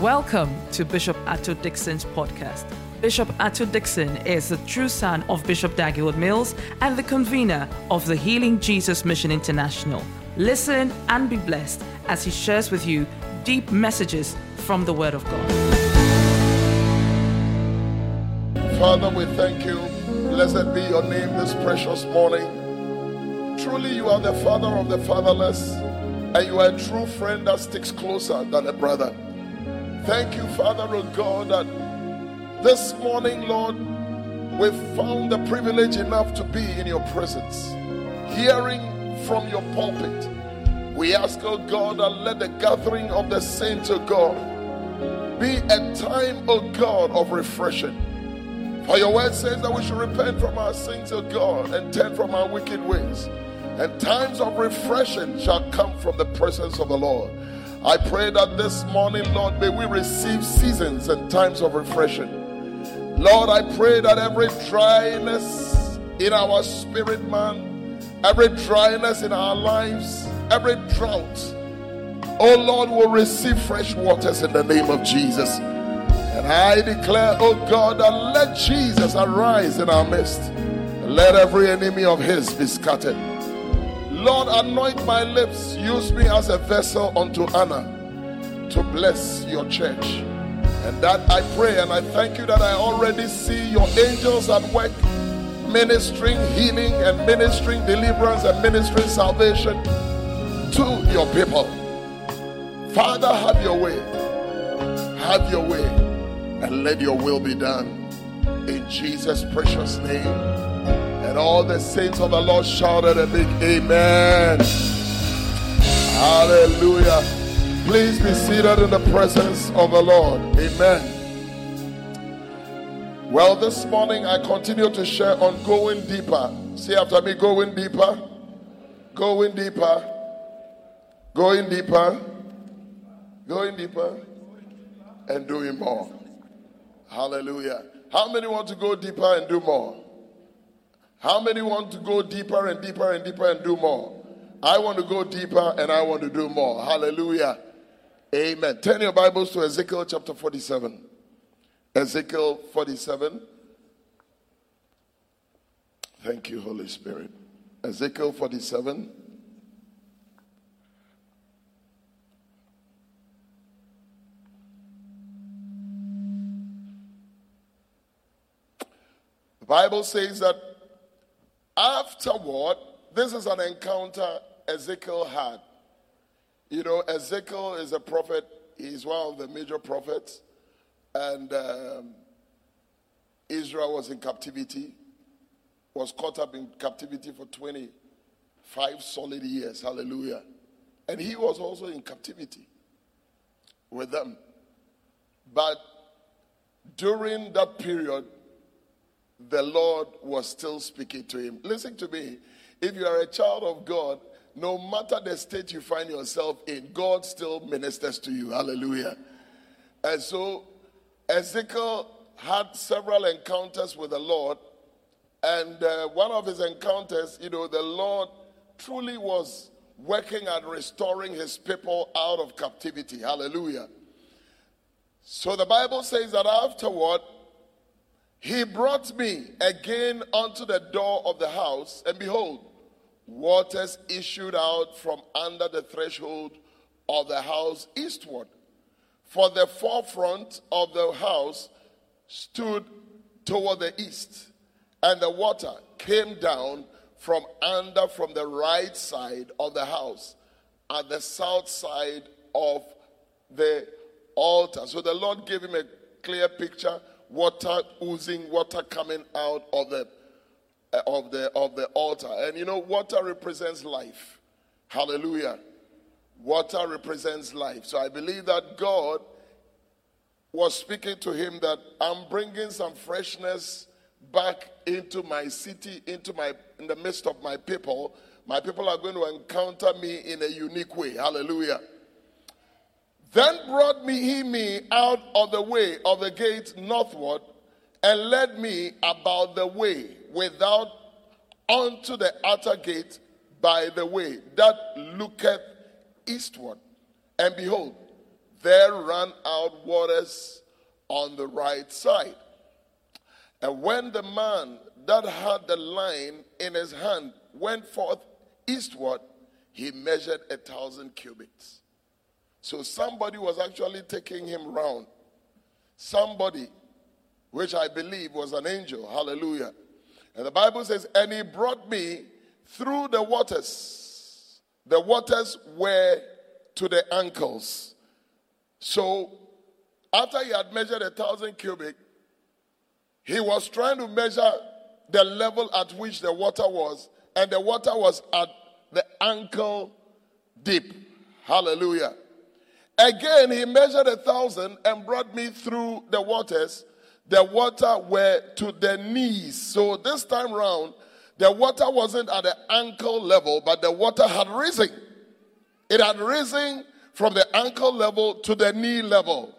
Welcome to Bishop Ato Dickson's podcast. Bishop Ato Dickson is the true son of Bishop Dag Heward-Mills and the convener of the Healing Jesus Mission International. Listen and be blessed as he shares with you deep messages from the Word of God. Father, we thank you. Blessed be your name this precious morning. Truly, you are the Father of the fatherless, and you are a true friend that sticks closer than a brother. Thank you, Father, oh God, that this morning, Lord, we've found the privilege enough to be in your presence, hearing from your pulpit. We ask, oh God, that let the gathering of the saints, oh God, be a time, oh God, of refreshing. For your word says that we should repent from our sins, O God, and turn from our wicked ways. And times of refreshing shall come from the presence of the Lord. I pray that this morning, Lord, may we receive seasons and times of refreshing. Lord, I pray that every dryness in our spirit, man, every dryness in our lives, every drought, oh Lord, will receive fresh waters in the name of Jesus. And I declare, oh God, that let Jesus arise in our midst. Let every enemy of his be scattered. Lord, anoint my lips. Use me as a vessel unto honor to bless your church. And that I pray and I thank you that I already see your angels at work ministering healing and ministering deliverance and ministering salvation to your people. Father, have your way. Have your way and let your will be done. In Jesus' precious name. And all the saints of the Lord shouted a big amen. Hallelujah. Please be seated in the presence of the Lord. Amen. Well, this morning I continue to share on going deeper. See after me, going deeper, going deeper, going deeper, going deeper, and doing more. Hallelujah. How many want to go deeper and do more? How many want to go deeper and deeper and deeper and do more? I want to go deeper and I want to do more. Hallelujah. Amen. Turn your Bibles to Ezekiel chapter 47. Ezekiel 47. Thank you, Holy Spirit. Ezekiel 47. The Bible says that afterward, this is an encounter Ezekiel had. You know, Ezekiel is a prophet, he's one of the major prophets, and um, Israel was in captivity, was caught up in captivity for 25 solid years. Hallelujah. And he was also in captivity with them. But during that period, the Lord was still speaking to him. Listen to me. If you are a child of God, no matter the state you find yourself in, God still ministers to you. Hallelujah. And so Ezekiel had several encounters with the Lord. And uh, one of his encounters, you know, the Lord truly was working at restoring his people out of captivity. Hallelujah. So the Bible says that afterward, he brought me again unto the door of the house, and behold, waters issued out from under the threshold of the house eastward. For the forefront of the house stood toward the east, and the water came down from under from the right side of the house at the south side of the altar. So the Lord gave him a clear picture water oozing, water coming out of the uh, of the of the altar. And you know, water represents life. Hallelujah. Water represents life. So I believe that God was speaking to him that I'm bringing some freshness back into my city, into my in the midst of my people. My people are going to encounter me in a unique way. Hallelujah. Then brought me he me out of the way of the gate northward, and led me about the way without unto the outer gate by the way that looketh eastward. And behold, there ran out waters on the right side. And when the man that had the line in his hand went forth eastward, he measured a thousand cubits. So somebody was actually taking him round. Somebody, which I believe was an angel. Hallelujah. And the Bible says, and he brought me through the waters. The waters were to the ankles. So after he had measured a thousand cubic, he was trying to measure the level at which the water was, and the water was at the ankle deep. Hallelujah. Again, he measured a thousand and brought me through the waters. The water were to the knees. So this time round, the water wasn't at the ankle level, but the water had risen. It had risen from the ankle level to the knee level.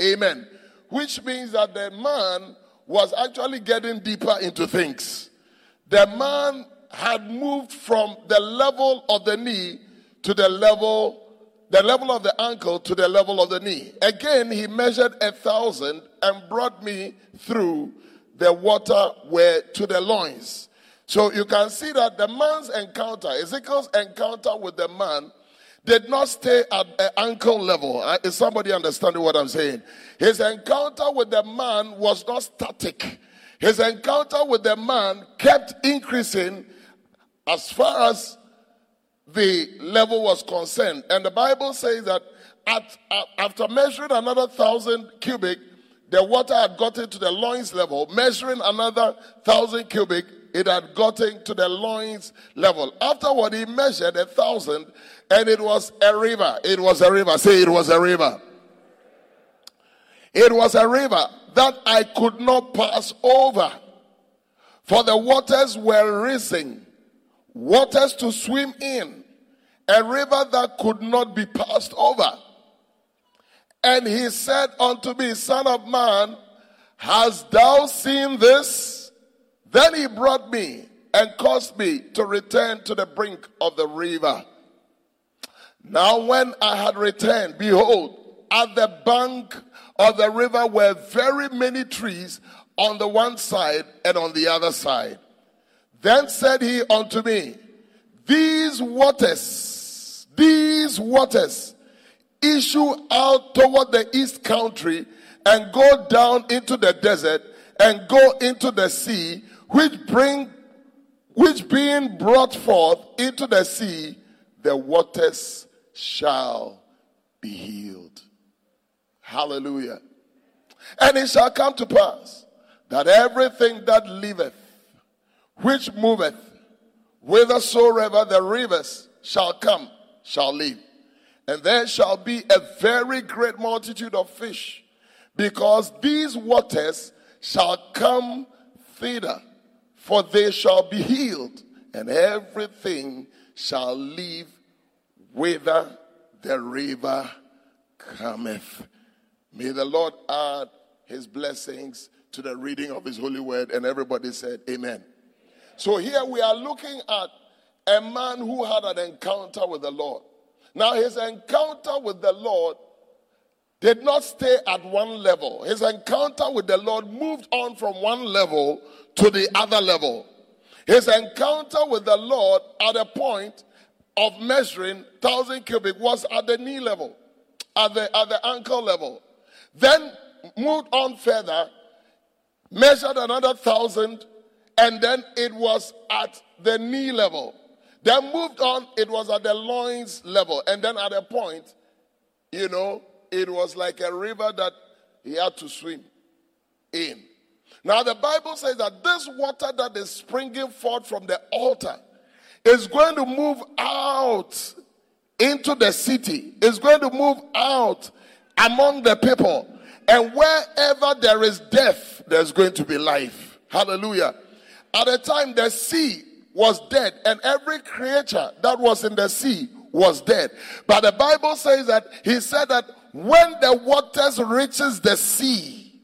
Amen. Which means that the man was actually getting deeper into things. The man had moved from the level of the knee to the level the level of the ankle to the level of the knee. Again, he measured a thousand and brought me through the water where to the loins. So you can see that the man's encounter, Ezekiel's encounter with the man, did not stay at the ankle level. Uh, is somebody understanding what I'm saying? His encounter with the man was not static. His encounter with the man kept increasing as far as the level was concerned. And the Bible says that at, after measuring another thousand cubic, the water had gotten to the loins level. Measuring another thousand cubic, it had gotten to the loins level. Afterward, he measured a thousand, and it was a river. It was a river. Say it was a river. It was a river that I could not pass over, for the waters were rising waters to swim in, a river that could not be passed over. And he said unto me, Son of man, hast thou seen this? Then he brought me and caused me to return to the brink of the river. Now, when I had returned, behold, at the bank of the river were very many trees on the one side and on the other side. Then said he unto me, These waters, these waters issue out toward the east country and go down into the desert and go into the sea, which bring, which being brought forth into the sea, the waters shall be healed. Hallelujah. And it shall come to pass that everything that liveth which moveth whithersoever the rivers shall come, shall live. And there shall be a very great multitude of fish, because these waters shall come thither, for they shall be healed, and everything shall live whither the river cometh. May the Lord add his blessings to the reading of his holy word. And everybody said, Amen. So here we are looking at a man who had an encounter with the Lord. Now, his encounter with the Lord did not stay at one level. His encounter with the Lord moved on from one level to the other level. His encounter with the Lord at a point of measuring 1,000 cubic was at the knee level, at the, at the ankle level. Then moved on further, measured another 1,000 and then it was at the knee level. Then moved on, it was at the loins level. And then at a point, you know, it was like a river that he had to swim in. Now, the Bible says that this water that is springing forth from the altar is going to move out into the city, is going to move out among the people. And wherever there is death, there's going to be life. Hallelujah. At the time, the sea was dead, and every creature that was in the sea was dead. But the Bible says that he said that when the waters reaches the sea,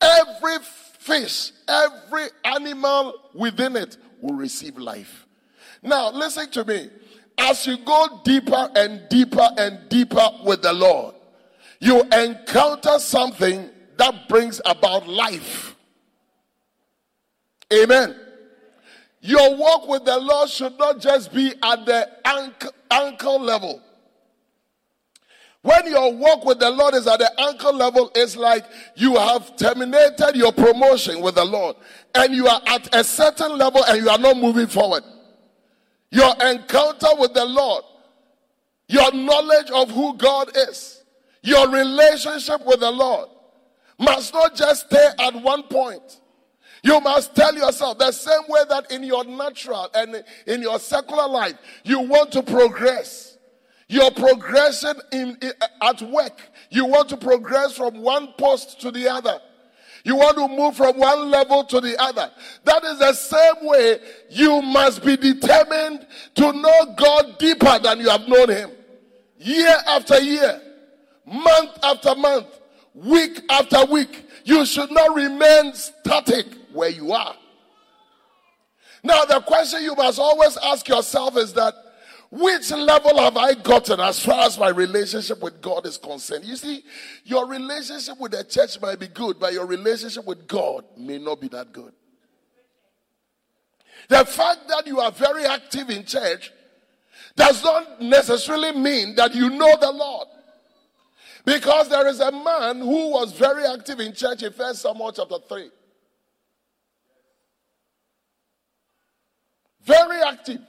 every fish, every animal within it will receive life. Now, listen to me. As you go deeper and deeper and deeper with the Lord, you encounter something that brings about life. Amen. Your walk with the Lord should not just be at the ankle, ankle level. When your walk with the Lord is at the ankle level, it's like you have terminated your promotion with the Lord and you are at a certain level and you are not moving forward. Your encounter with the Lord, your knowledge of who God is, your relationship with the Lord must not just stay at one point. You must tell yourself the same way that in your natural and in your secular life, you want to progress. Your progression in, in, at work, you want to progress from one post to the other. You want to move from one level to the other. That is the same way you must be determined to know God deeper than you have known Him. Year after year, month after month, week after week. You should not remain static where you are. Now, the question you must always ask yourself is that which level have I gotten as far as my relationship with God is concerned? You see, your relationship with the church might be good, but your relationship with God may not be that good. The fact that you are very active in church does not necessarily mean that you know the Lord. Because there is a man who was very active in church in First Samuel chapter 3. Very active.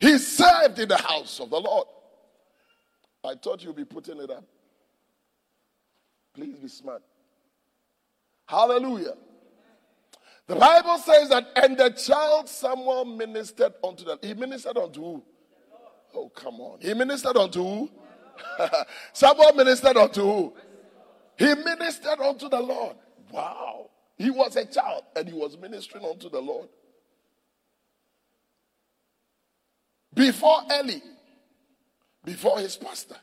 He served in the house of the Lord. I thought you'd be putting it up. Please be smart. Hallelujah. The Bible says that, and the child Samuel ministered unto them. He ministered unto who? Oh, come on. He ministered unto who? Samuel ministered unto who? He ministered unto the Lord. Wow. He was a child and he was ministering unto the Lord. Before Eli, before his pastor.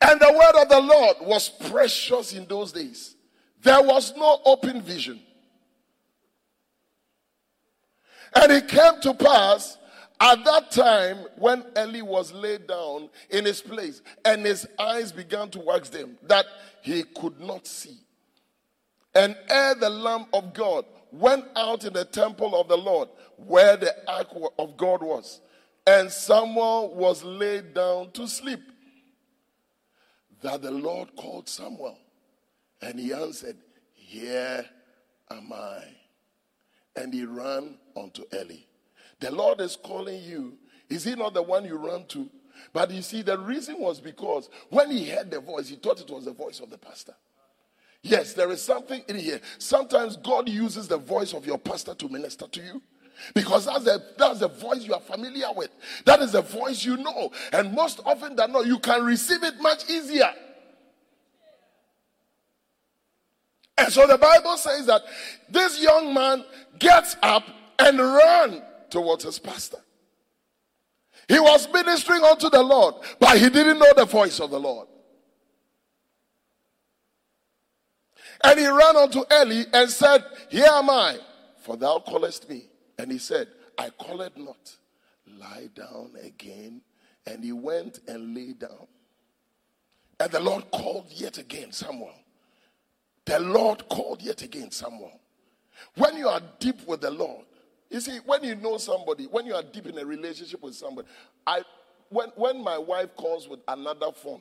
And the word of the Lord was precious in those days. There was no open vision. And it came to pass at that time when Eli was laid down in his place and his eyes began to wax dim that he could not see. And ere the Lamb of God went out in the temple of the Lord where the ark of God was. And Samuel was laid down to sleep. That the Lord called Samuel. And he answered, Here am I. And he ran unto Eli. The Lord is calling you. Is he not the one you run to? But you see, the reason was because when he heard the voice, he thought it was the voice of the pastor. Yes, there is something in here. Sometimes God uses the voice of your pastor to minister to you. Because that's the, that's the voice you are familiar with. That is the voice you know. And most often than not, you can receive it much easier. And so the Bible says that this young man gets up and ran towards his pastor. He was ministering unto the Lord, but he didn't know the voice of the Lord. And he ran unto Eli and said, Here am I, for thou callest me. And he said, I call it not. Lie down again. And he went and lay down. And the Lord called yet again Samuel. The Lord called yet again Samuel. When you are deep with the Lord, you see, when you know somebody, when you are deep in a relationship with somebody, I when when my wife calls with another phone,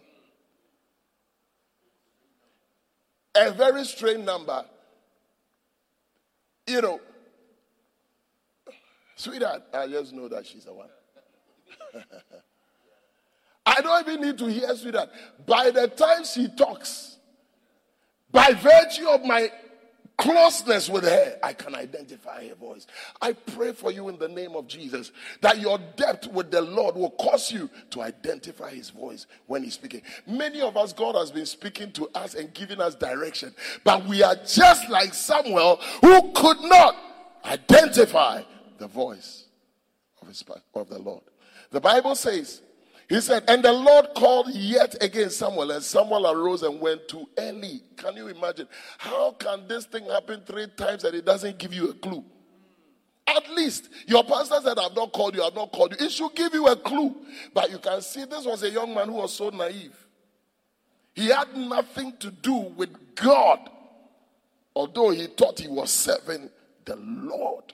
a very strange number, you know, Sweetheart, I just know that she's the one. I don't even need to hear sweetheart. By the time she talks, by virtue of my closeness with her, I can identify her voice. I pray for you in the name of Jesus that your depth with the Lord will cause you to identify his voice when he's speaking. Many of us, God has been speaking to us and giving us direction, but we are just like Samuel who could not identify the voice of, his, of the Lord. The Bible says, he said, and the Lord called yet again Samuel, and Samuel arose and went to Eli. Can you imagine? How can this thing happen three times and it doesn't give you a clue? At least your pastor said, I've not called you, I've not called you. It should give you a clue. But you can see this was a young man who was so naive. He had nothing to do with God, although he thought he was serving the Lord.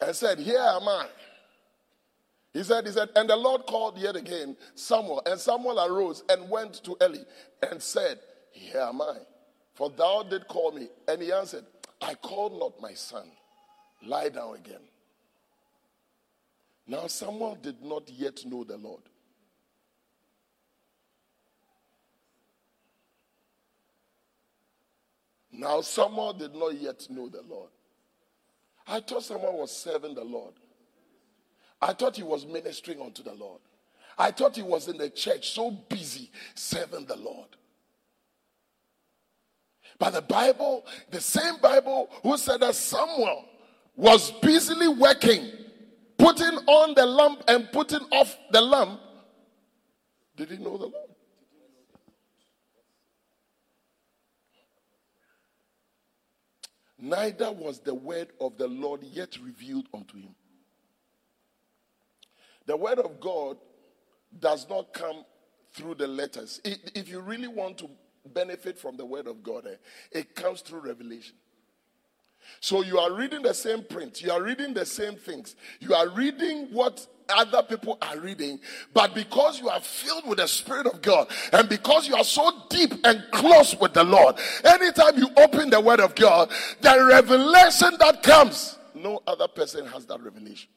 And said, Here am I. He said, He said, and the Lord called yet again Samuel. And Samuel arose and went to Eli and said, Here am I. For thou did call me. And he answered, I called not my son. Lie down again. Now Samuel did not yet know the Lord. Now Samuel did not yet know the Lord. I thought someone was serving the Lord. I thought he was ministering unto the Lord. I thought he was in the church so busy serving the Lord. But the Bible, the same Bible who said that Samuel was busily working, putting on the lamp and putting off the lamp, did he know the Lord? Neither was the word of the Lord yet revealed unto him. The word of God does not come through the letters. If you really want to benefit from the word of God, eh, it comes through revelation. So you are reading the same print, you are reading the same things, you are reading what other people are reading, but because you are filled with the Spirit of God and because you are so deep and close with the Lord, anytime you open the Word of God, the revelation that comes, no other person has that revelation.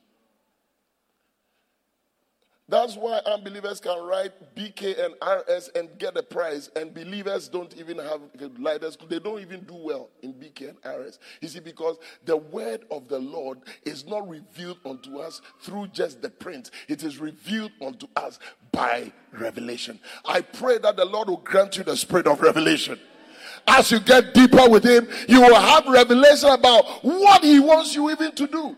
That's why unbelievers can write BK and RS and get a prize, and believers don't even have leaders. They don't even do well in BK and RS. You see, because the word of the Lord is not revealed unto us through just the print, it is revealed unto us by revelation. I pray that the Lord will grant you the spirit of revelation. As you get deeper with Him, you will have revelation about what He wants you even to do.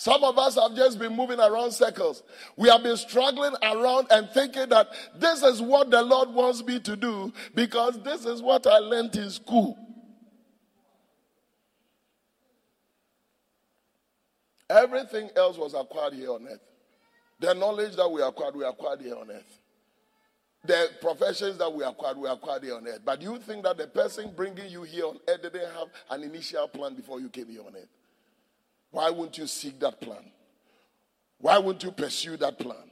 Some of us have just been moving around circles. We have been struggling around and thinking that this is what the Lord wants me to do because this is what I learned in school. Everything else was acquired here on earth. The knowledge that we acquired, we acquired here on earth. The professions that we acquired, we acquired here on earth. But you think that the person bringing you here on earth didn't have an initial plan before you came here on earth? Why won't you seek that plan? Why won't you pursue that plan?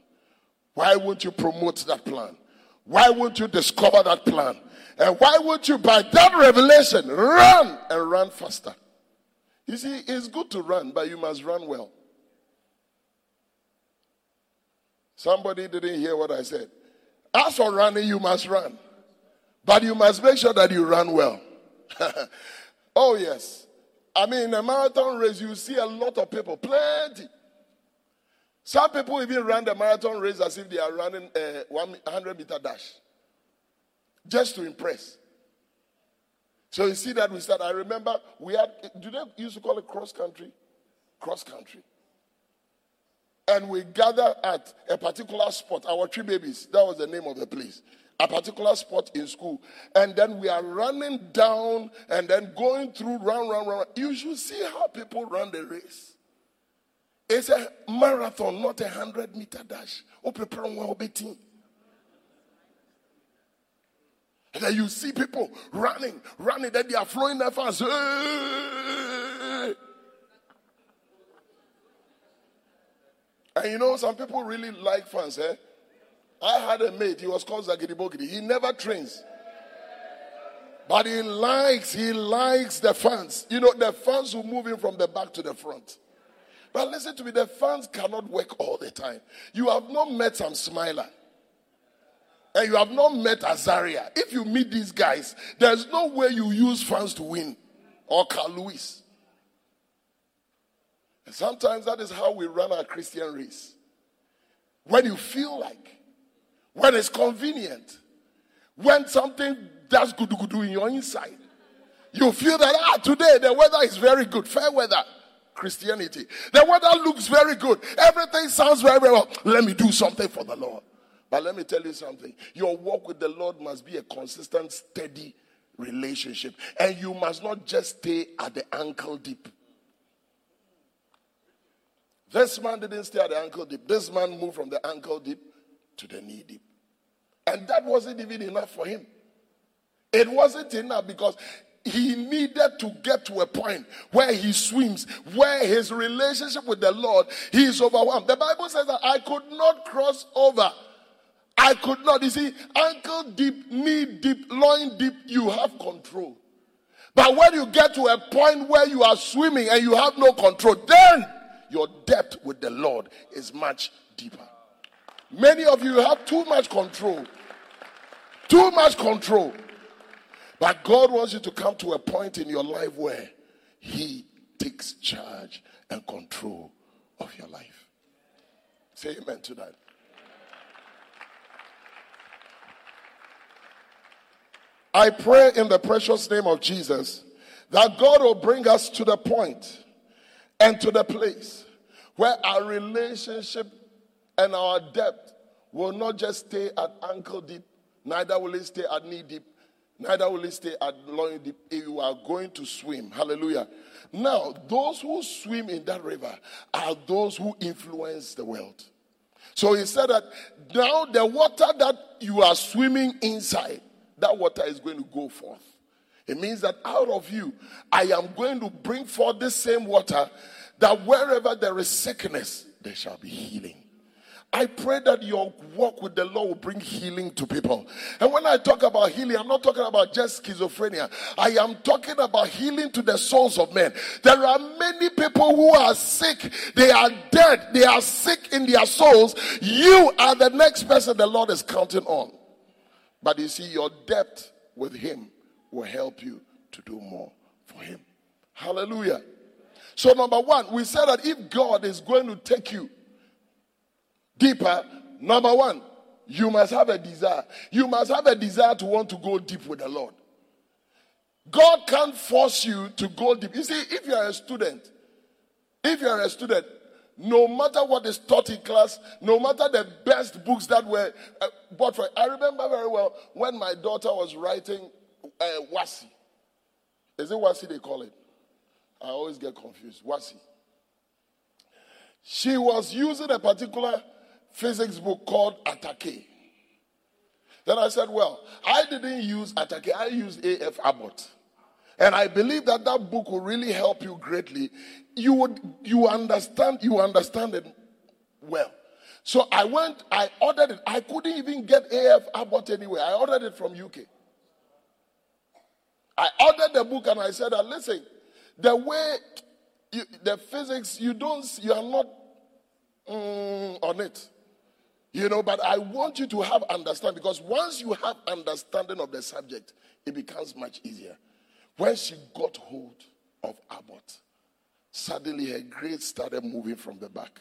Why won't you promote that plan? Why won't you discover that plan? And why won't you, by that revelation, run and run faster? You see, it's good to run, but you must run well. Somebody didn't hear what I said. As for running, you must run. But you must make sure that you run well. oh, yes. I mean, in a marathon race, you see a lot of people, plenty. Some people even run the marathon race as if they are running a 100 meter dash, just to impress. So you see that we start. I remember we had, do they used to call it cross country? Cross country. And we gather at a particular spot, our three babies, that was the name of the place a particular sport in school, and then we are running down and then going through run, run, run. You should see how people run the race. It's a marathon, not a hundred meter dash. And then you see people running, running, then they are throwing their fans. And you know, some people really like fans, eh? I had a mate, he was called Zagidibogidi. He never trains. But he likes, he likes the fans. You know, the fans who move in from the back to the front. But listen to me, the fans cannot work all the time. You have not met some smiler. And you have not met Azaria. If you meet these guys, there's no way you use fans to win. Or Carl Lewis. And sometimes that is how we run our Christian race. When you feel like when it's convenient, when something does good good in your inside, you feel that ah today the weather is very good, fair weather. Christianity. The weather looks very good. Everything sounds very, very well. Let me do something for the Lord. But let me tell you something. Your walk with the Lord must be a consistent, steady relationship. And you must not just stay at the ankle deep. This man didn't stay at the ankle deep. This man moved from the ankle deep to the knee deep. And that wasn't even enough for him. It wasn't enough because he needed to get to a point where he swims, where his relationship with the Lord, he is overwhelmed. The Bible says that I could not cross over. I could not. You see, ankle deep, knee deep, loin deep, you have control. But when you get to a point where you are swimming and you have no control, then your depth with the Lord is much deeper. Many of you have too much control. Too much control. But God wants you to come to a point in your life where He takes charge and control of your life. Say amen to that. I pray in the precious name of Jesus that God will bring us to the point and to the place where our relationship and our depth will not just stay at ankle deep, neither will it stay at knee deep, neither will it stay at loin deep. If You are going to swim. Hallelujah. Now, those who swim in that river are those who influence the world. So he said that now the water that you are swimming inside, that water is going to go forth. It means that out of you, I am going to bring forth the same water that wherever there is sickness, there shall be healing. I pray that your walk with the Lord will bring healing to people. And when I talk about healing, I'm not talking about just schizophrenia. I am talking about healing to the souls of men. There are many people who are sick. They are dead. They are sick in their souls. You are the next person the Lord is counting on. But you see, your depth with Him will help you to do more for Him. Hallelujah. So, number one, we said that if God is going to take you deeper, number one, you must have a desire. You must have a desire to want to go deep with the Lord. God can't force you to go deep. You see, if you are a student, if you are a student, no matter what is taught in class, no matter the best books that were uh, bought for, I remember very well when my daughter was writing uh, WASSCE. Is it WASSCE they call it? I always get confused. He? She was using a particular physics book called Atake. Then I said, Well, I didn't use Atake, I used A.F. Abbott. And I believe that that book will really help you greatly. You would you understand you understand it well. So I went, I ordered it. I couldn't even get A.F. Abbott anywhere. I ordered it from UK. I ordered the book and I said, listen, the way you, the physics, you don't, you are not mm, on it. You know, but I want you to have understanding because once you have understanding of the subject, it becomes much easier. When she got hold of Abbott, suddenly her grades started moving from the back.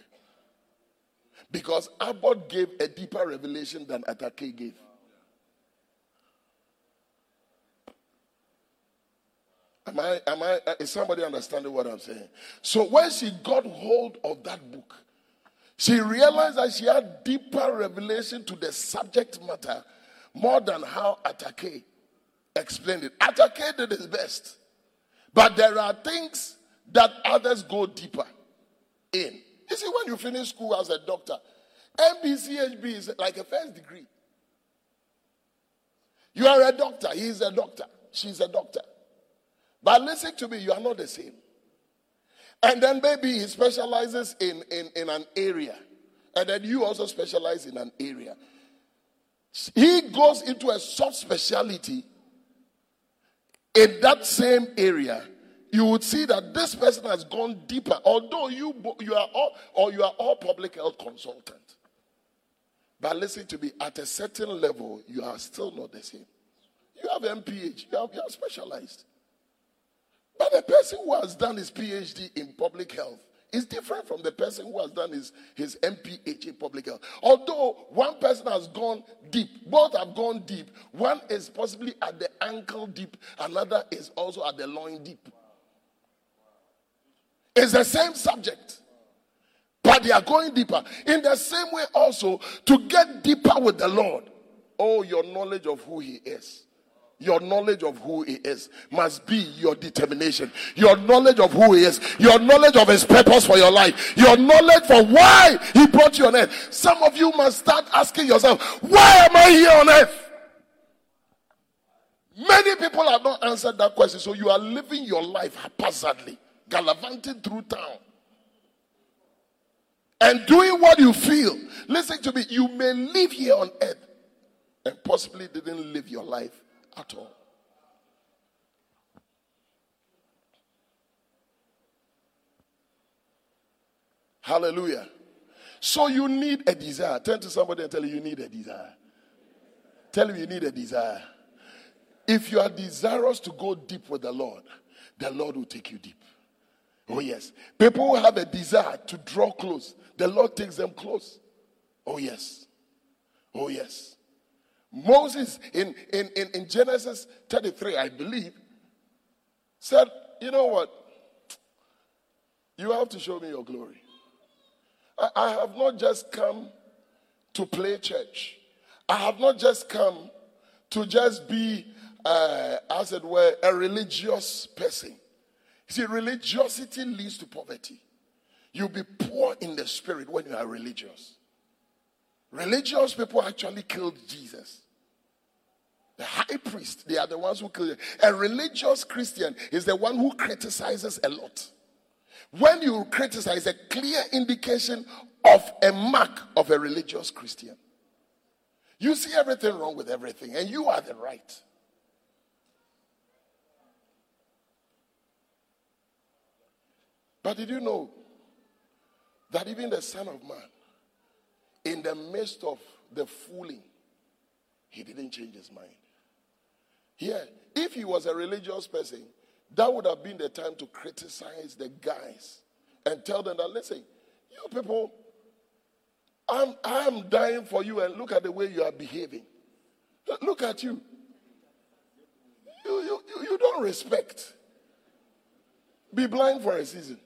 Because Abbott gave a deeper revelation than Atake gave. Am I, am I, is somebody understanding what I'm saying? So when she got hold of that book, she realized that she had deeper revelation to the subject matter more than how Atake explained it. Atake did his best. But there are things that others go deeper in. You see, when you finish school as a doctor, MBCHB is like a first degree. You are a doctor, he is a doctor, she's a doctor. But listen to me, you are not the same. And then maybe he specializes in, in, in an area. And then you also specialize in an area. He goes into a soft specialty in that same area. You would see that this person has gone deeper, although you, you are all or you are all public health consultant. But listen to me, at a certain level, you are still not the same. You have MPH, you have, you are specialized. But the person who has done his PhD in public health is different from the person who has done his, his MPH in public health. Although one person has gone deep, both have gone deep. One is possibly at the ankle deep, another is also at the loin deep. It's the same subject, but they are going deeper. In the same way, also, to get deeper with the Lord, oh, your knowledge of who He is Your knowledge of who He is must be your determination. Your knowledge of who He is, your knowledge of His purpose for your life, your knowledge for why He brought you on earth. Some of you must start asking yourself, Why am I here on earth? Many people have not answered that question, so you are living your life haphazardly, gallivanting through town and doing what you feel. Listen to me, you may live here on earth and possibly didn't live your life at all. Hallelujah. So you need a desire. Turn to somebody and tell you you need a desire. Tell him you need a desire. If you are desirous to go deep with the Lord, the Lord will take you deep. Oh, yes. People who have a desire to draw close, the Lord takes them close. Oh, yes. Oh, yes. Moses in, in, in, in Genesis 33, I believe, said, You know what? You have to show me your glory. I, I have not just come to play church, I have not just come to just be, uh, as it were, a religious person. See, religiosity leads to poverty. You'll be poor in the spirit when you are religious. Religious people actually killed Jesus. The high priest, they are the ones who killed him. A religious Christian is the one who criticizes a lot. When you criticize, a clear indication of a mark of a religious Christian. You see everything wrong with everything, and you are the right. But did you know that even the Son of Man, in the midst of the fooling, he didn't change his mind. Yeah, if he was a religious person, that would have been the time to criticize the guys and tell them that, listen, you people, I'm, I'm dying for you, and look at the way you are behaving. Look at you. You, you, you don't respect. Be blind for a season.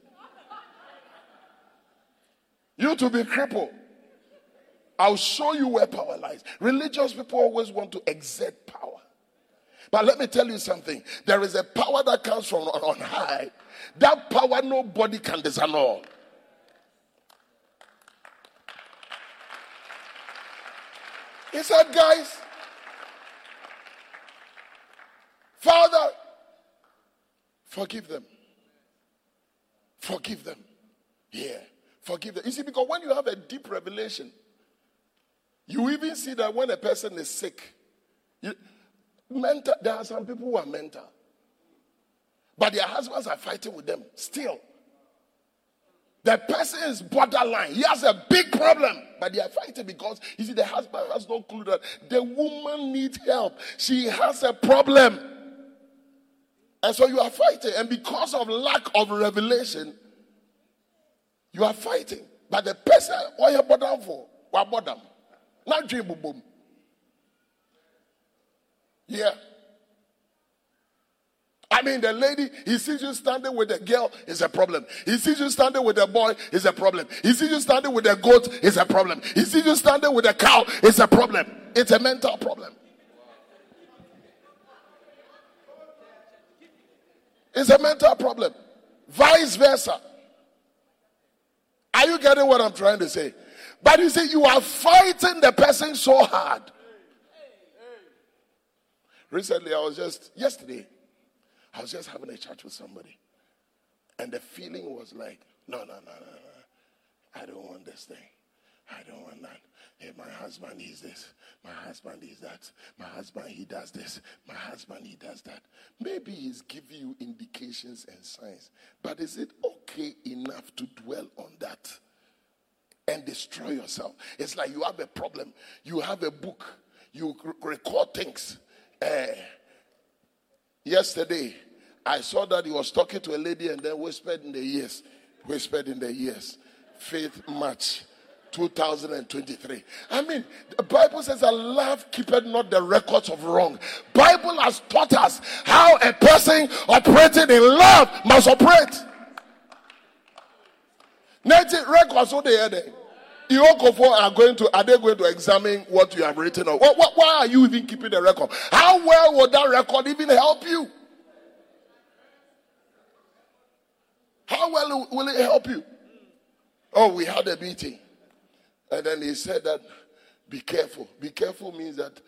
You to be crippled. I'll show you where power lies. Religious people always want to exert power. But let me tell you something. There is a power that comes from on high. That power nobody can disannul. He said, guys, Father, forgive them. Forgive them. Yeah, forgive them. You see, because when you have a deep revelation, you even see that when a person is sick, you, mental, there are some people who are mental, but their husbands are fighting with them still. The person is borderline. He has a big problem, but they are fighting because you see, the husband has no clue that the woman needs help. She has a problem. And so you are fighting. And because of lack of revelation, you are fighting. But the person, what you bottom for? What bottom? Not dream boom. Yeah. I mean, the lady, he sees you standing with a girl, is a problem. He sees you standing with a boy, is a problem. He sees you standing with a goat, is a problem. He sees you standing with a cow, is a problem. It's a mental problem. It's a mental problem. Vice versa. Are you getting what I'm trying to say? But you see, you are fighting the person so hard. Recently, I was just, yesterday, I was just having a chat with somebody. And the feeling was like, no, no, no, no, no. I don't want this thing. I don't want that. Hey, my husband is this. My husband is that. My husband, he does this. My husband, he does that. Maybe he's giving you indications and signs. But is it okay enough to dwell on that and destroy yourself? It's like you have a problem. You have a book. You record things. Uh, Yesterday, I saw that he was talking to a lady and then whispered in the ears, whispered in the ears, faith match. 2023. I mean, the Bible says, "A love keepeth not the records of wrong." Bible has taught us how a person operating in love must operate. Native records what they had. The Okofo are going to are they going to examine what you have written or what, what, why are you even keeping the record? How well will that record even help you? How well will it help you? Oh, we had a meeting. And then he said that be careful. Be careful means that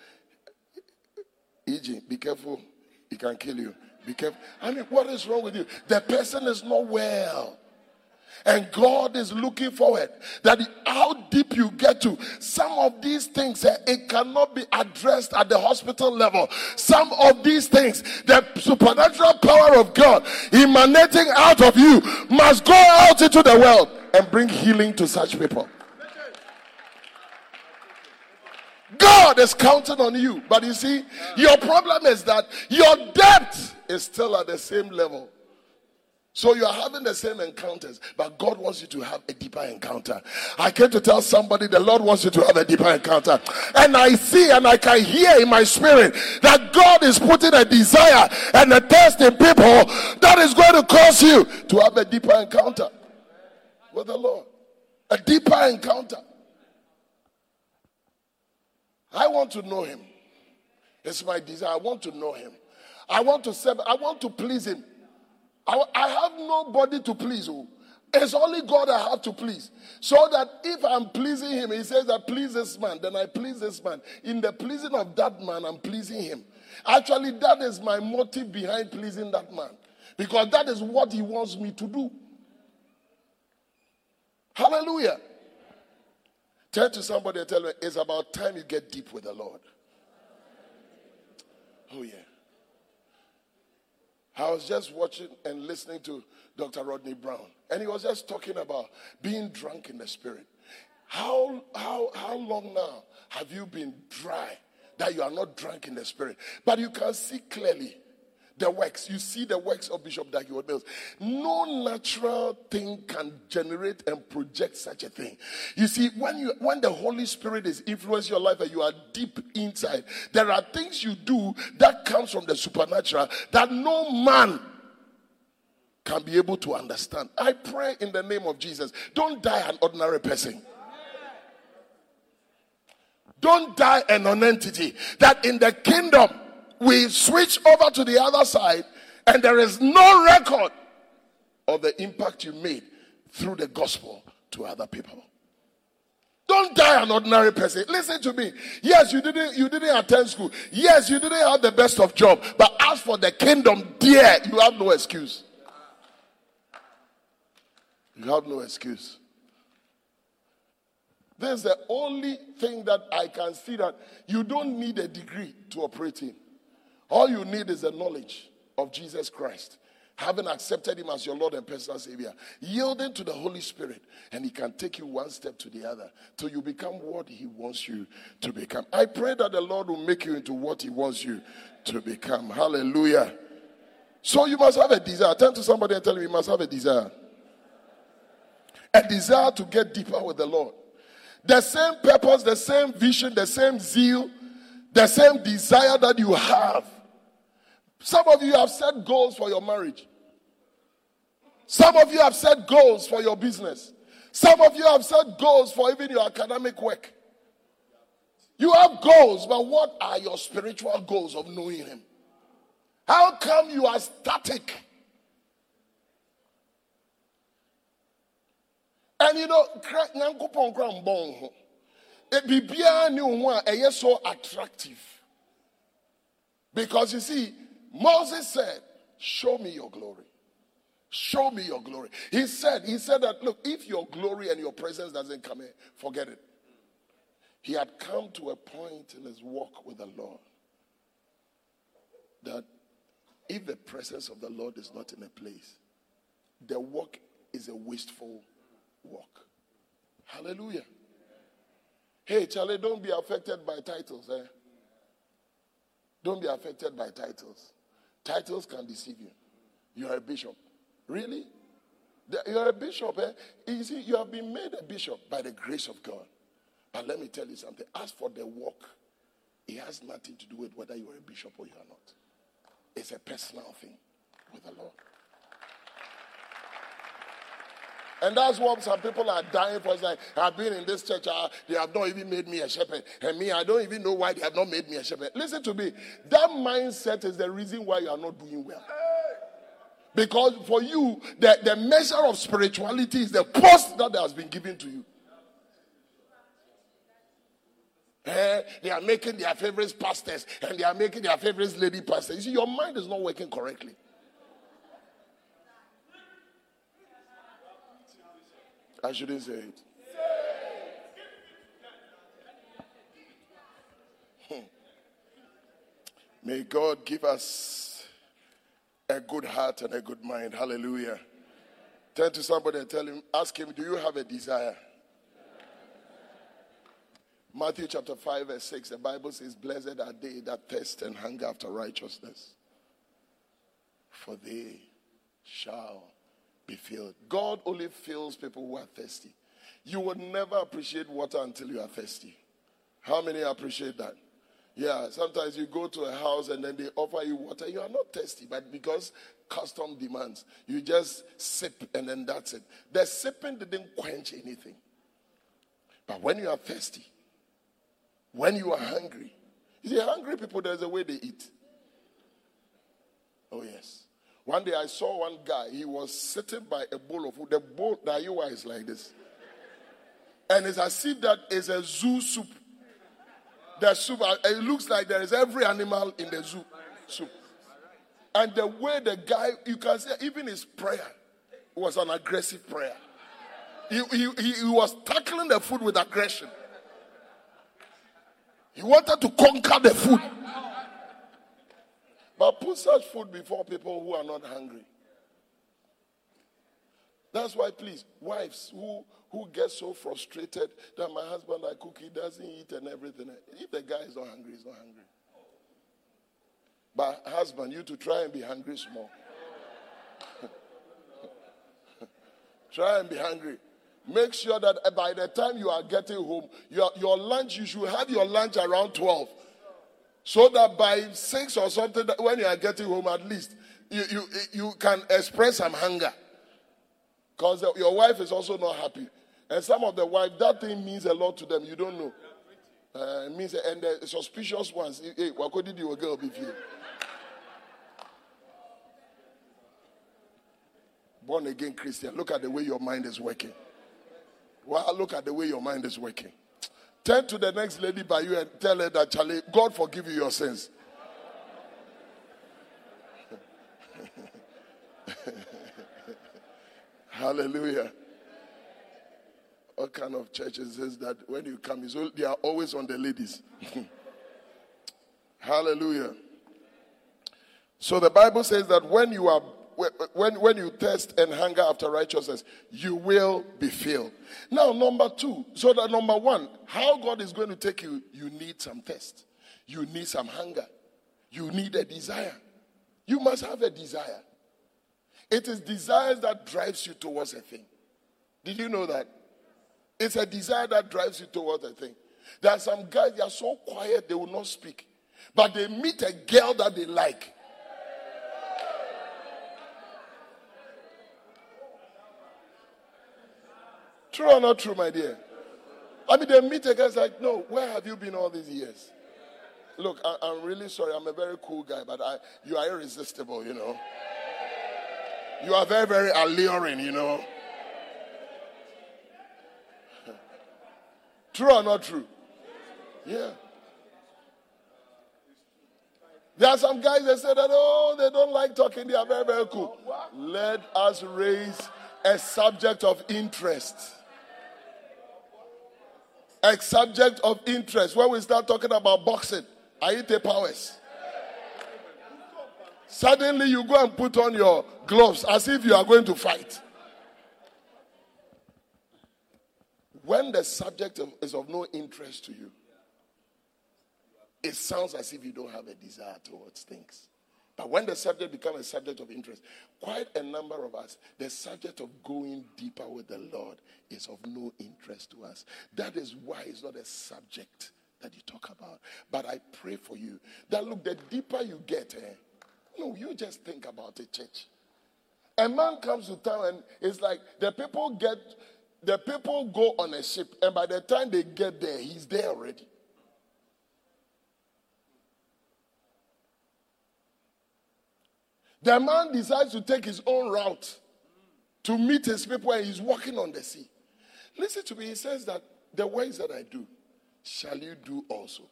EG, be careful, he can kill you. Be careful. I mean, what is wrong with you? The person is not well. And God is looking forward that how deep you get to some of these things, eh, it cannot be addressed at the hospital level. Some of these things, the supernatural power of God emanating out of you must go out into the world and bring healing to such people. God is counting on you. But you see, your problem is that your debt is still at the same level. So you are having the same encounters, but God wants you to have a deeper encounter. I came to tell somebody the Lord wants you to have a deeper encounter. And I see and I can hear in my spirit that God is putting a desire and a test in people that is going to cause you to have a deeper encounter with the Lord. A deeper encounter. I want to know him. It's my desire. I want to know him. I want to serve. I want to please him. I, I have nobody to please. Oh. It's only God I have to please. So that if I'm pleasing him, he says, I please this man, then I please this man. In the pleasing of that man, I'm pleasing him. Actually, that is my motive behind pleasing that man. Because that is what he wants me to do. Hallelujah. Turn to somebody and tell them it's about time you get deep with the Lord. Oh, yeah. I was just watching and listening to Dr. Rodney Browne, and he was just talking about being drunk in the spirit. How, how, how long now have you been dry that you are not drunk in the spirit? But you can see clearly the works. You see the works of Bishop Dag Heward-Mills. No natural thing can generate and project such a thing. You see, when you when the Holy Spirit is influencing your life and you are deep inside, there are things you do that comes from the supernatural that no man can be able to understand. I pray in the name of Jesus. Don't die an ordinary person. Don't die an nonentity. That in the kingdom we switch over to the other side, and there is no record of the impact you made through the gospel to other people. Don't die an ordinary person. Listen to me. Yes, you didn't you didn't attend school. Yes, you didn't have the best of job. But as for the kingdom, dear, you have no excuse. You have no excuse. This is the only thing that I can see that you don't need a degree to operate in. All you need is the knowledge of Jesus Christ, having accepted Him as your Lord and personal Savior, yielding to the Holy Spirit, and He can take you one step to the other till you become what He wants you to become. I pray that the Lord will make you into what He wants you to become. Hallelujah. So you must have a desire. Turn to somebody and tell him you must have a desire. A desire to get deeper with the Lord. The same purpose, the same vision, the same zeal, the same desire that you have some of you have set goals for your marriage. Some of you have set goals for your business. Some of you have set goals for even your academic work. You have goals, but what are your spiritual goals of knowing Him? How come you are static? And you know, it be beyond a eh, year so attractive. Because you see, Moses said, Show me your glory. Show me your glory. He said, He said that, look, if your glory and your presence doesn't come in, forget it. He had come to a point in his walk with the Lord that if the presence of the Lord is not in a place, the walk is a wasteful walk. Hallelujah. Hey, Charlie, don't be affected by titles. Eh? Don't be affected by titles. Titles can deceive you. You are a bishop. Really? You're a bishop. Eh? You see, you have been made a bishop by the grace of God. But let me tell you something. As for the work, it has nothing to do with whether you are a bishop or you are not. It's a personal thing with the Lord. And that's what some people are dying for. It's like, I've been in this church, uh, they have not even made me a shepherd. And me, I don't even know why they have not made me a shepherd. Listen to me. That mindset is the reason why you are not doing well. Because for you, the, the measure of spirituality is the post that has been given to you. Eh, they are making their favorite pastors and they are making their favorite lady pastors. You see, your mind is not working correctly. I shouldn't say it. Hmm. May God give us a good heart and a good mind. Hallelujah. Turn to somebody and tell him, ask him, do you have a desire? Matthew chapter 5, verse 6, the Bible says, Blessed are they that thirst and hunger after righteousness, for they shall be filled. God only fills people who are thirsty. You will never appreciate water until you are thirsty. How many appreciate that? Yeah, sometimes you go to a house and then they offer you water. You are not thirsty, but because custom demands, you just sip and then that's it. The sipping didn't quench anything. But when you are thirsty, when you are hungry, you see, hungry people, there's a way they eat. Oh, yes. One day I saw one guy, he was sitting by a bowl of food. The bowl that you are is like this. And as if that is a zoo soup. The soup, uh, it looks like there is every animal in the zoo soup. And the way the guy, you can see, even his prayer was an aggressive prayer. He, he, he was tackling the food with aggression. He wanted to conquer the food. But put such food before people who are not hungry. That's why, please, wives who, who get so frustrated that my husband I cook, he doesn't eat and everything. If the guy is not hungry, he's not hungry. But husband, you to try and be hungry small. try and be hungry. Make sure that by the time you are getting home, your, your lunch, you should have your lunch around 12. So that by 6 or something, when you are getting home, at least you, you, you can express some hunger. Because your wife is also not happy. And some of the wife, that thing means a lot to them. You don't know. Uh, it means, and the suspicious ones, hey, what did you girl be feeling? Born again Christian, look at the way your mind is working. Well, look at the way your mind is working. Turn to the next lady by you and tell her that, Charlie, God forgive you your sins. Hallelujah. What kind of churches is that when you come, they are always on the ladies. Hallelujah. So the Bible says that when you are when, when you thirst and hunger after righteousness, you will be filled. Now, number two, so that number one, how God is going to take you, you need some thirst, you need some hunger, you need a desire. You must have a desire. It is desires that drives you towards a thing. Did you know that? It's a desire that drives you towards a thing. There are some guys, they are so quiet, they will not speak. But they meet a girl that they like. True or not true, my dear? I mean, they meet a guy like, no, where have you been all these years? Look, I, am really sorry. I'm a very cool guy, but I, you are irresistible, you know. You are very, very alluring, you know. true or not true? Yeah. There are some guys that say that, oh, they don't like talking. They are very, very cool. Let us raise a subject of interest a subject of interest. When we start talking about boxing, Aite powers. Suddenly you go and put on your gloves as if you are going to fight. When the subject is of no interest to you, it sounds as if you don't have a desire towards things. But when the subject becomes a subject of interest, quite a number of us, the subject of going deeper with the Lord is of no interest to us. That is why it's not a subject that you talk about. But I pray for you that look, the deeper you get, eh, no, you just think about the church. A man comes to town and it's like the people get, the people go on a ship, and by the time they get there, he's there already. The man decides to take his own route to meet his people, and he's walking on the sea. Listen to me, he says that the works that I do shall you do also,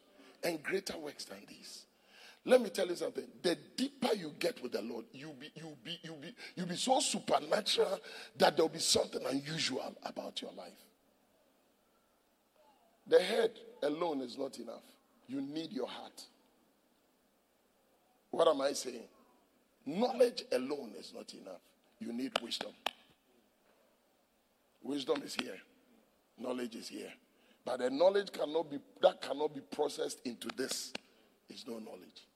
and greater works than these. Let me tell you something. The deeper you get with the Lord, you'll be, you'll be, you'll be, you'll be so supernatural that there'll be something unusual about your life. The head alone is not enough. You need your heart. What am I saying? Knowledge alone is not enough. You need wisdom. Wisdom is here. Knowledge is here. But the knowledge cannot be that cannot be processed into this is no knowledge.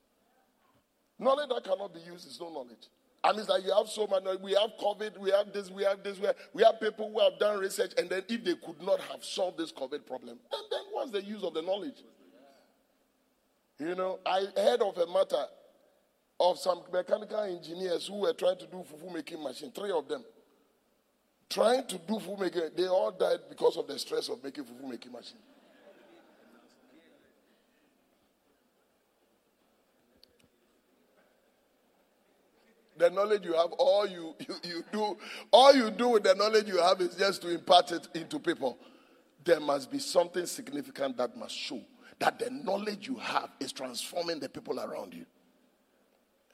Knowledge that cannot be used is no knowledge. And it's like you have so much we have COVID, we have this, we have this, we have, we have people who have done research, and then if they could not have solved this COVID problem, then, then what's the use of the knowledge? You know, I heard of a matter of some mechanical engineers who were trying to do fufu making machine, three of them. Trying to do fufu making, they all died because of the stress of making fufu making machine. the knowledge you have, all you, you, you do, all you do with the knowledge you have is just to impart it into people. There must be something significant that must show that the knowledge you have is transforming the people around you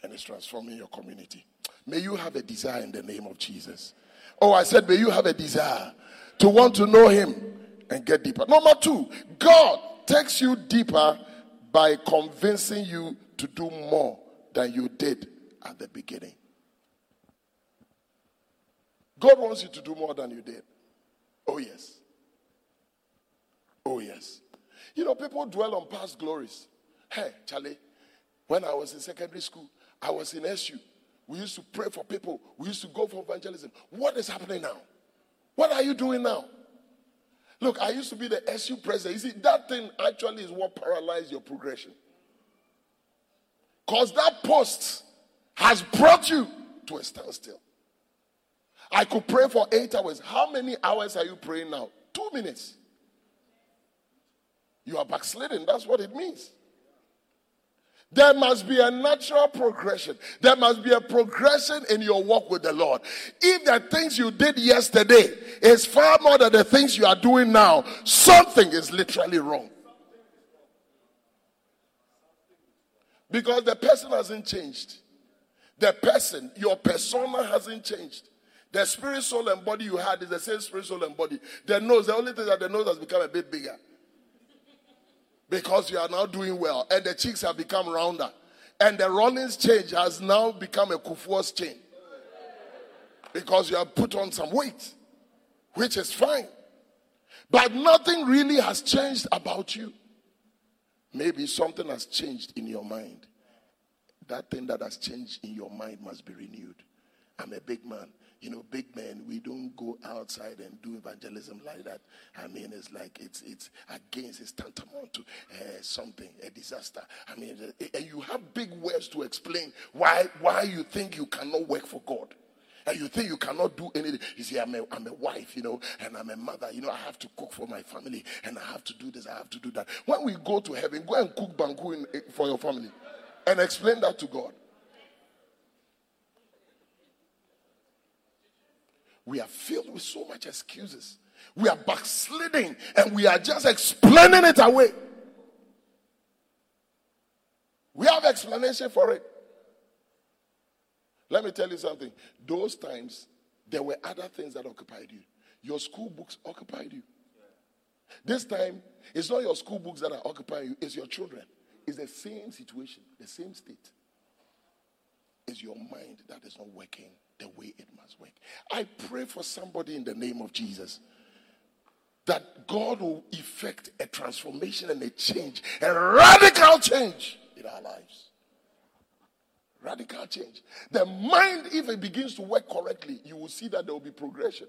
and it's transforming your community. May you have a desire in the name of Jesus. Oh, I said, may you have a desire to want to know Him and get deeper. Number two, God takes you deeper by convincing you to do more than you did at the beginning. God wants you to do more than you did. Oh, yes. Oh, yes. You know, people dwell on past glories. Hey, Charlie, when I was in secondary school, I was in SU. We used to pray for people. We used to go for evangelism. What is happening now? What are you doing now? Look, I used to be the SU president. You see, that thing actually is what paralyzed your progression. Because that post has brought you to a standstill. I could pray for eight hours. How many hours are you praying now? Two minutes. You are backsliding. That's what it means. There must be a natural progression. There must be a progression in your walk with the Lord. If the things you did yesterday is far more than the things you are doing now, something is literally wrong. Because the person hasn't changed. The person, your persona hasn't changed. The spirit, soul, and body you had is the same spirit, soul, and body. The nose, the only thing that the nose has become a bit bigger because you are now doing well, and the cheeks have become rounder, and the Rawlings chain has now become a Kufuor's chain because you have put on some weight, which is fine. But nothing really has changed about you. Maybe something has changed in your mind. That thing that has changed in your mind must be renewed. I'm a big man you know, big men, we don't go outside and do evangelism like that. I mean, it's like it's it's against, it's tantamount to uh, something, a disaster. I mean, uh, and you have big words to explain why why you think you cannot work for God. And you think you cannot do anything. You see, I'm a, I'm a wife, you know, and I'm a mother. You know, I have to cook for my family, and I have to do this, I have to do that. When we go to heaven, go and cook banku in, for your family and explain that to God. We are filled with so much excuses. We are backsliding and we are just explaining it away. We have explanation for it. Let me tell you something. Those times, there were other things that occupied you. Your school books occupied you. This time, it's not your school books that are occupying you, it's your children. It's the same situation, the same state. It's your mind that is not working the way it must work. I pray for somebody in the name of Jesus that God will effect a transformation and a change, a radical change in our lives. Radical change. The mind, if it begins to work correctly, you will see that there will be progression.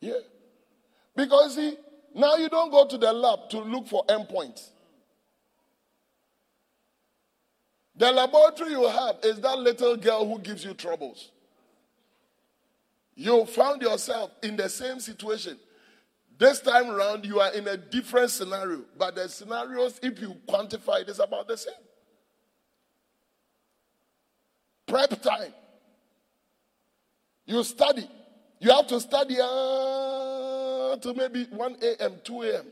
Yeah. Because, see, now you don't go to the lab to look for endpoints. The laboratory you have is that little girl who gives you troubles. You found yourself in the same situation. This time around, you are in a different scenario, but the scenarios, if you quantify it, is about the same. Prep time. You study. You have to study uh, to maybe 1 a.m., 2 a.m.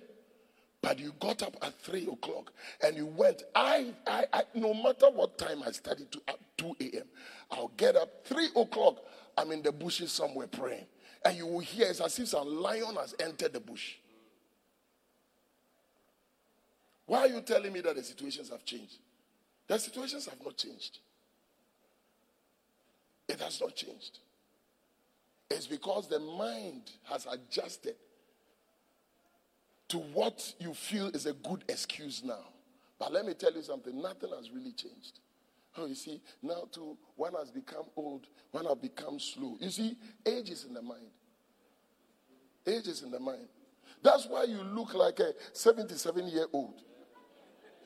But you got up at 3 o'clock and you went. I, I, I no matter what time I study to at 2 a.m., I'll get up 3 o'clock. I'm in the bushes somewhere praying. And you will hear it's as if some lion has entered the bush. Why are you telling me that the situations have changed? The situations have not changed. It has not changed. It's because the mind has adjusted to what you feel is a good excuse now. But let me tell you something nothing has really changed. Oh, you see, now too, one has become old, one has become slow. You see, age is in the mind. Age is in the mind. That's why you look like a 77 year old.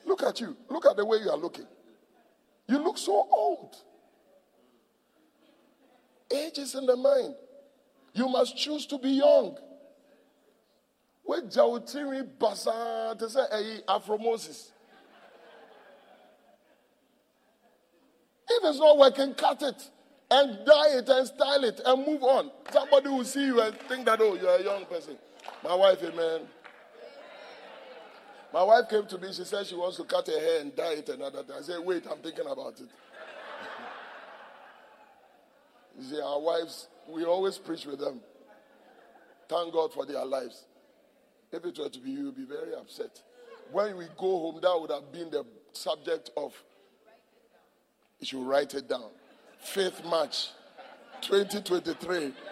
Look at you. Look at the way you are looking. You look so old. Age is in the mind. You must choose to be young. Where Jawtiri Basa to say eh, Afro Moses. If it's not working, cut it and dye it and style it and move on. Somebody will see you and think that, oh, you're a young person. My wife, amen. My wife came to me, she said she wants to cut her hair and dye it another time. I said, wait, I'm thinking about it. you see, our wives, we always preach with them. Thank God for their lives. If it were to be you, you'd be very upset. When we go home, that would have been the subject of you should write it down. Faith March 2023.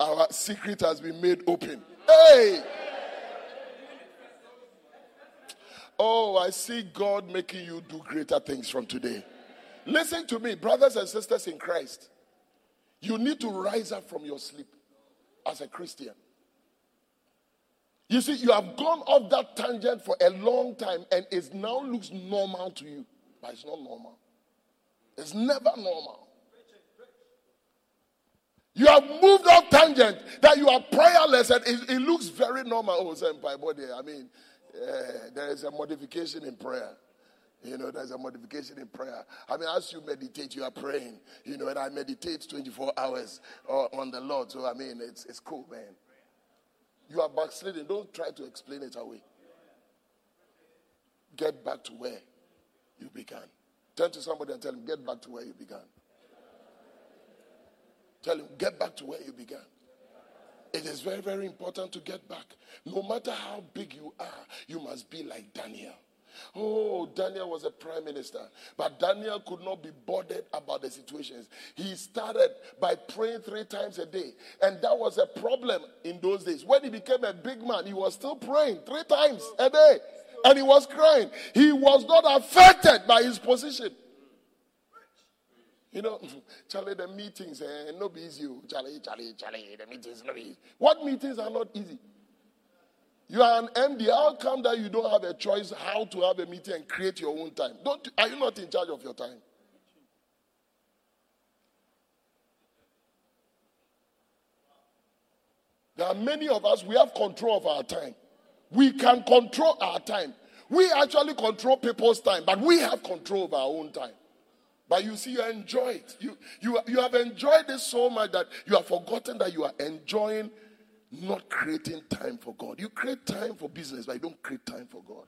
Our secret has been made open. Hey! Oh, I see God making you do greater things from today. Listen to me, brothers and sisters in Christ. You need to rise up from your sleep as a Christian. You see, you have gone off that tangent for a long time and it now looks normal to you, but it's not normal. It's never normal. You have moved off tangent that you are prayerless and it, it looks very normal. Oh, senpai body. I mean, uh, there is a modification in prayer. You know, there's a modification in prayer. I mean, as you meditate, you are praying. You know, and I meditate 24 hours uh, on the Lord. So, I mean, it's, it's cool, man. You are backsliding. Don't try to explain it away. Get back to where you began. Turn to somebody and tell him, get back to where you began. Tell him, get back to where you began. It is very, very important to get back. No matter how big you are, you must be like Daniel. Oh, Daniel was a prime minister, but Daniel could not be bothered about the situations. He started by praying three times a day, and that was a problem in those days. When he became a big man, he was still praying three times a day, and he was crying. He was not affected by his position. You know, Charlie, the meetings, eh, no be easy. Oh. Charlie, Charlie, Charlie, the meetings, no be easy. What meetings are not easy? You are an MD. How come that you don't have a choice how to have a meeting and create your own time? Don't, are you not in charge of your time? There are many of us, we have control of our time. We can control our time. We actually control people's time, but we have control of our own time. But you see, you enjoy it. You, you, you have enjoyed it so much that you have forgotten that you are enjoying not creating time for God. You create time for business, but you don't create time for God.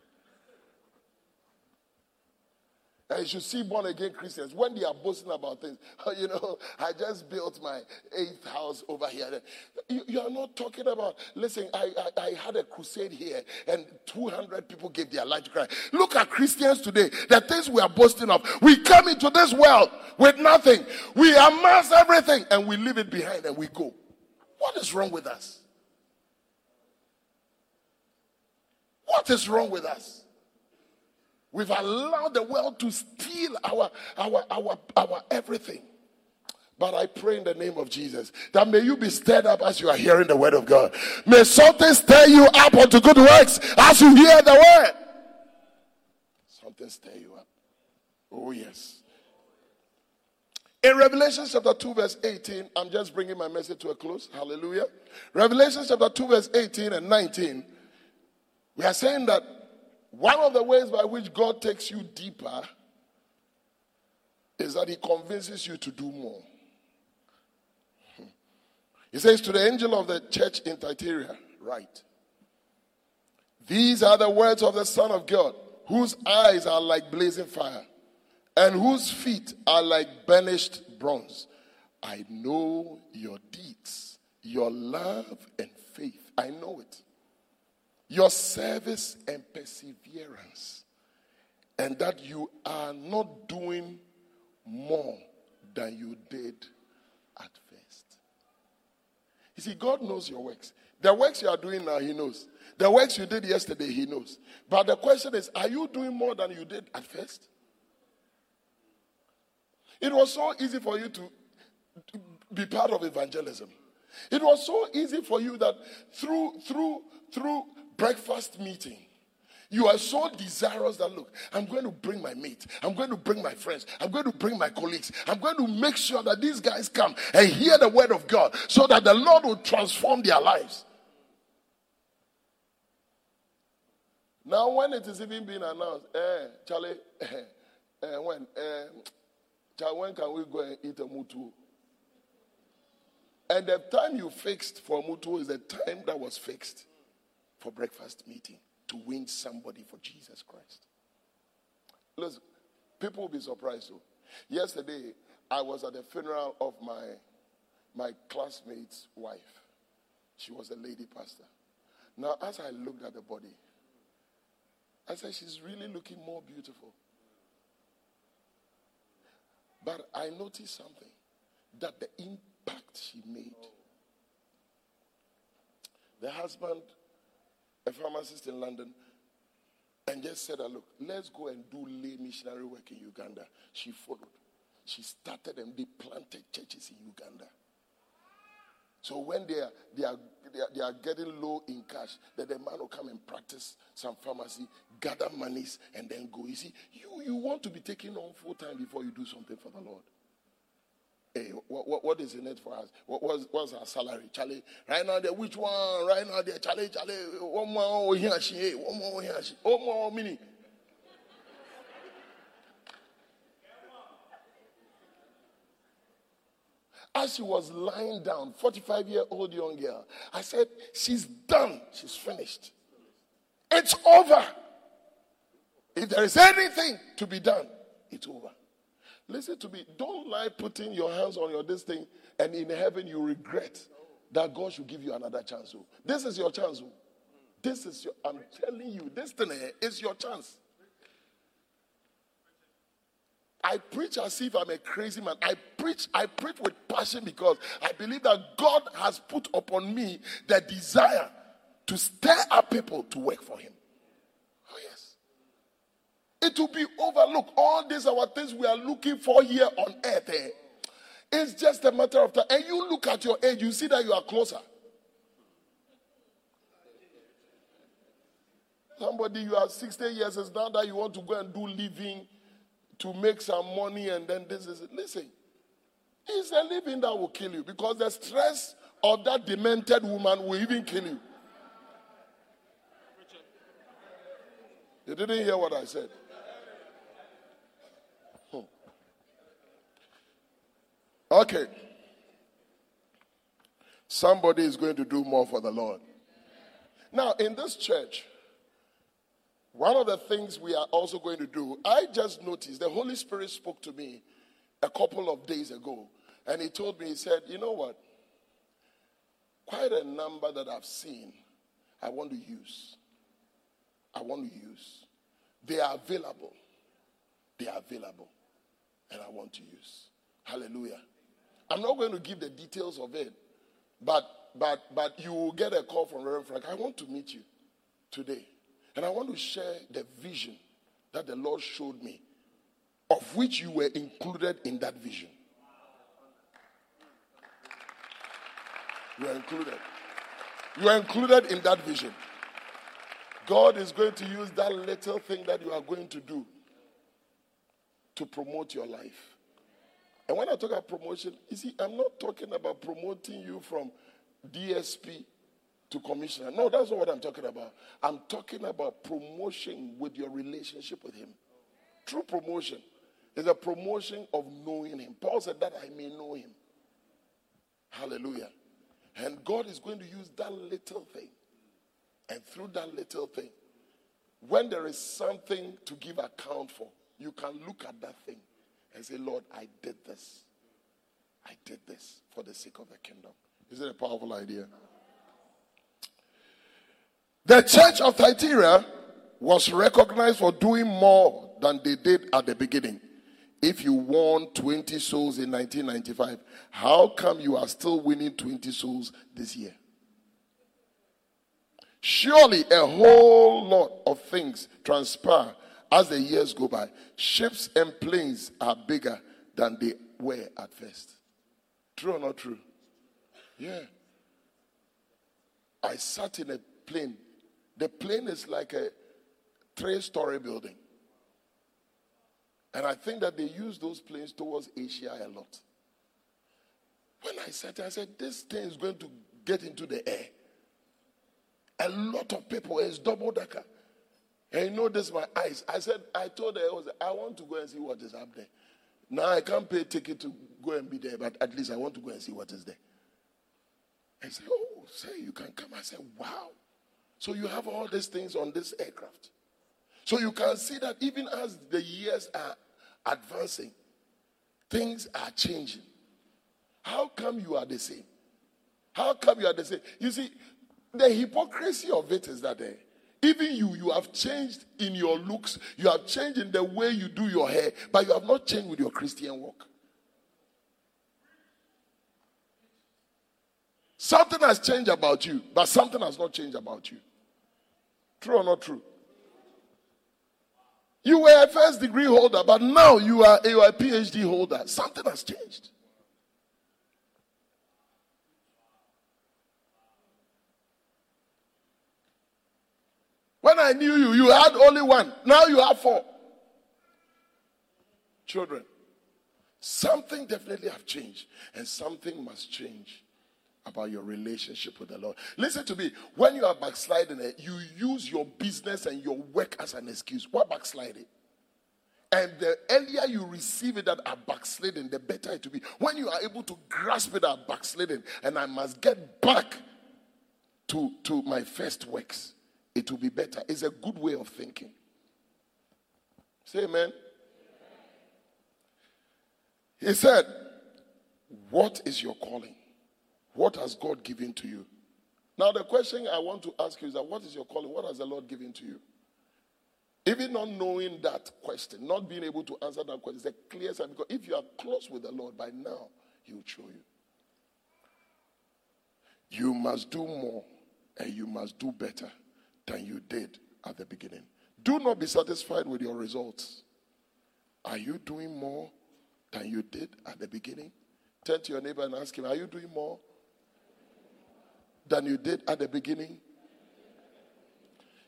And you should see born again Christians when they are boasting about things. You know, I just built my eighth house over here. You, you are not talking about, listen, I, I, I, had a crusade here and 200 people gave their life to Christ. Look at Christians today. The things we are boasting of. We come into this world with nothing. We amass everything and we leave it behind and we go. What is wrong with us? What is wrong with us? We've allowed the world to steal our, our, our, our everything. But I pray in the name of Jesus that may you be stirred up as you are hearing the word of God. May something stir you up unto good works as you hear the word. Something stir you up. Oh, yes. In Revelation chapter 2, verse 18, I'm just bringing my message to a close. Hallelujah. Revelation chapter 2, verse 18 and 19, we are saying that one of the ways by which God takes you deeper is that He convinces you to do more. He says to the angel of the church in Thyatira, Right. These are the words of the Son of God, whose eyes are like blazing fire and whose feet are like burnished bronze. I know your deeds, your love and faith. I know it. Your service and perseverance, and that you are not doing more than you did at first. You see, God knows your works. The works you are doing now, He knows. The works you did yesterday, He knows. But the question is, are you doing more than you did at first? It was so easy for you to be part of evangelism. It was so easy for you that through through through breakfast meeting, you are so desirous that look, I'm going to bring my mate, I'm going to bring my friends, I'm going to bring my colleagues, I'm going to make sure that these guys come and hear the word of God so that the Lord will transform their lives. Now, when it is even being announced, eh, Charlie, eh, eh, when, eh, Charlie, when can we go and eat a mutu? And the time you fixed for mutu is the time that was fixed for breakfast meeting to win somebody for Jesus Christ. Listen, people will be surprised. Yesterday I was at the funeral of my my classmate's wife. She was a lady pastor. Now, as I looked at the body, I said, She's really looking more beautiful. But I noticed something that the impact she made. The husband, a pharmacist in London, and just said, Look, let's go and do lay missionary work in Uganda. She followed. She started and they planted churches in Uganda. So when they are, they are, they are, they are getting low in cash, then the man will come and practice some pharmacy, gather monies, and then go. You see, you, you want to be taken on full time before you do something for the Lord. Hey, what, what, what is in it for us? What, what's, what's our salary? Charlie, right now, there, which one? Right now, there, Charlie, Charlie, one more here, she, one more here, she, one more mini. as she was lying down, 45 year old young girl, I said, She's done. She's finished. It's over. If there is anything to be done, it's over. Listen to me. Don't lie putting your hands on your this thing and in heaven you regret that God should give you another chance. Oh. This is your chance. Oh. This is your, I'm telling you, this thing is your chance. I preach as if I'm a crazy man. I preach, I preach with passion because I believe that God has put upon me the desire to stir up people to work for Him. It will be overlooked. All these are things we are looking for here on earth. Eh? It's just a matter of time. And you look at your age, you see that you are closer. Somebody, you are 60 years, it's now that you want to go and do living to make some money and then this is it. Listen, it's a living that will kill you because the stress of that demented woman will even kill you. You didn't hear what I said. Okay. Somebody is going to do more for the Lord. Now, in this church, one of the things we are also going to do, I just noticed the Holy Spirit spoke to me a couple of days ago, and He told me, He said, You know what? Quite a number that I've seen, I want to use. I want to use. They are available. They are available. And I want to use. Hallelujah. I'm not going to give the details of it, but but but you will get a call from Reverend Frank. I want to meet you today. And I want to share the vision that the Lord showed me, of which you were included in that vision. You are included. You are included in that vision. God is going to use that little thing that you are going to do to promote your life. And when I talk about promotion, you see, I'm not talking about promoting you from DSP to commissioner. No, that's not what I'm talking about. I'm talking about promotion with your relationship with Him. True promotion is a promotion of knowing Him. Paul said that I may know Him. Hallelujah. And God is going to use that little thing. And through that little thing, when there is something to give account for, you can look at that thing and say, Lord, I did this. I did this for the sake of the kingdom. Is it a powerful idea? The church of Thyatira was recognized for doing more than they did at the beginning. If you won 20 souls in 1995, how come you are still winning 20 souls this year? Surely a whole lot of things transpire as the years go by. Ships and planes are bigger than they were at first. True or not true? Yeah. I sat in a plane. The plane is like a three story building. And I think that they use those planes towards Asia a lot. When I sat there, I said, This thing is going to get into the air. A lot of people, it's double decker. And you know this, my eyes. I said, I told her, I, want to go and see what is up there. Now I can't pay ticket to go and be there, but at least I want to go and see what is there. I said, Oh, say you can come. I said, Wow. So you have all these things on this aircraft. So you can see that even as the years are advancing, things are changing. How come you are the same? How come you are the same? You see, the hypocrisy of it is that uh, even you, you have changed in your looks, you have changed in the way you do your hair, but you have not changed with your Christian walk. Something has changed about you, but something has not changed about you. True or not true? You were a first degree holder, but now you are, you are a PhD holder. Something has changed. When I knew you, you had only one. Now you have four children. Something definitely have changed, and something must change about your relationship with the Lord. Listen to me. When you are backsliding, eh, you use your business and your work as an excuse. What backsliding? And the earlier you receive it that are backsliding, the better it will be. When you are able to grasp it at backsliding, and I must get back to, to my first works, it will be better. It's a good way of thinking. Say amen. He said, What is your calling? What has God given to you? Now, the question I want to ask you is that what is your calling? What has the Lord given to you? Even not knowing that question, not being able to answer that question, is a clear sign because if you are close with the Lord by now, He will show you. You must do more and you must do better than you did at the beginning. Do not be satisfied with your results. Are you doing more than you did at the beginning? Turn to your neighbor and ask him, Are you doing more than you did at the beginning?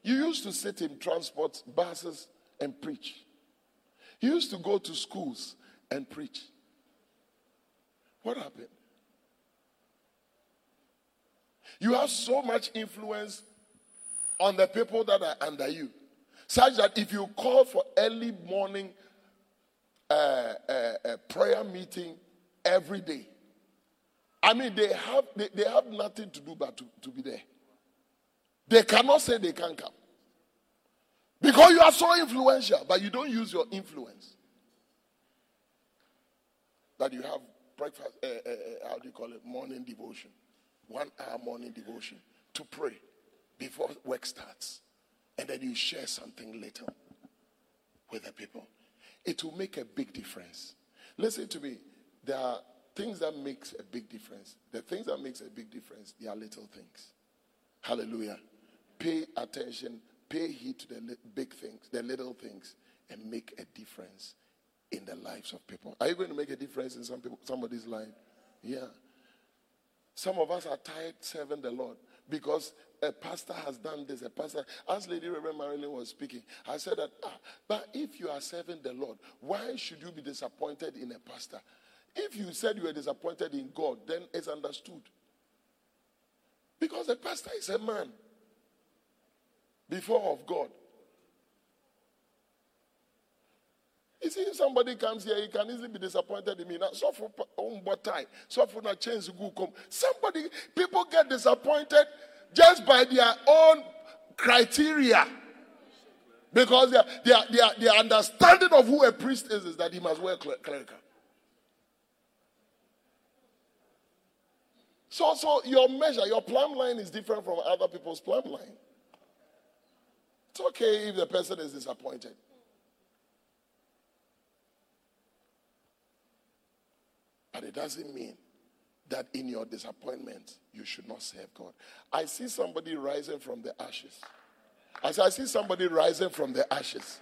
You used to sit in transport buses and preach. You used to go to schools and preach. What happened? You have so much influence on the people that are under you, such that if you call for early morning uh, uh, uh, prayer meeting every day, I mean, they have, they, they have nothing to do but to, to be there. They cannot say they can't come. Because you are so influential, but you don't use your influence. That you have breakfast, uh, uh, uh, how do you call it? Morning devotion. One hour morning devotion to pray before work starts. And then you share something little with the people. It will make a big difference. Listen to me. There are things that makes a big difference. The things that makes a big difference, they are little things. Hallelujah. Pay attention, pay heed to the big things, the little things, and make a difference in the lives of people. Are you going to make a difference in some people, somebody's life? Yeah. Some of us are tired serving the Lord because a pastor has done this. A pastor, as Lady Reverend Marilyn was speaking, I said that, ah, but if you are serving the Lord, why should you be disappointed in a pastor? If you said you were disappointed in God, then it's understood. Because the pastor is a man before of God. You see, if somebody comes here, he can easily be disappointed in me. Now, so for own time, so for a change go come. Somebody, people get disappointed just by their own criteria. Because their, their, their, their understanding of who a priest is is that he must wear clerical. So, so your measure, your plumb line is different from other people's plumb line. It's okay if the person is disappointed. But it doesn't mean that in your disappointment you should not serve God. I see somebody rising from the ashes. As I see somebody rising from the ashes.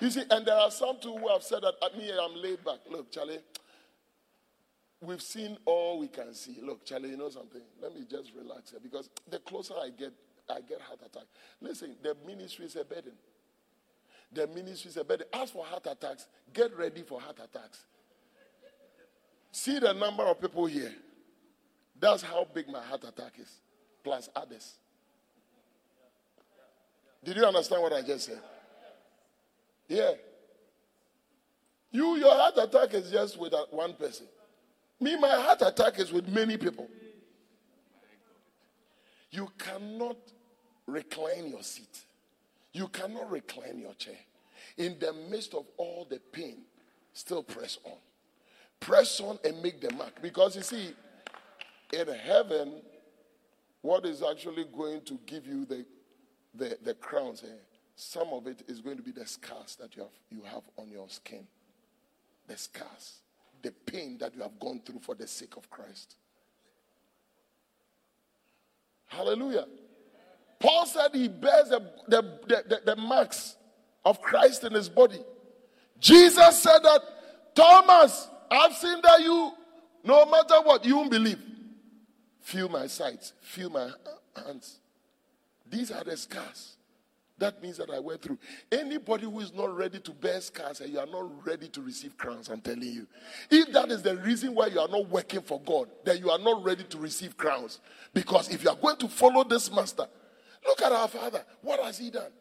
You see, and there are some too who have said that at me I'm laid back. Look, Charlie, we've seen all we can see. Look, Charlie, you know something? Let me just relax here because the closer I get, I get heart attack. Listen, the ministry is a burden. The ministry is a burden. As for heart attacks, get ready for heart attacks. See the number of people here. That's how big my heart attack is, plus others. Did you understand what I just said? Yeah. You, your heart attack is just with one person. Me, my heart attack is with many people. You cannot recline your seat. You cannot recline your chair. In the midst of all the pain, still press on. Press on and make the mark. Because you see, in heaven, what is actually going to give you the, the, the crowns here, some of it is going to be the scars that you have, you have on your skin. The scars the pain that you have gone through for the sake of Christ. Hallelujah. Paul said he bears the, the, the, the, marks of Christ in his body. Jesus said that, Thomas, I've seen that you, no matter what, you won't believe. Feel my sides, feel my hands. These are the scars. That means that I went through. Anybody who is not ready to bear scars and you are not ready to receive crowns, I'm telling you. If that is the reason why you are not working for God, then you are not ready to receive crowns. Because if you are going to follow this master, look at our father. What has he done?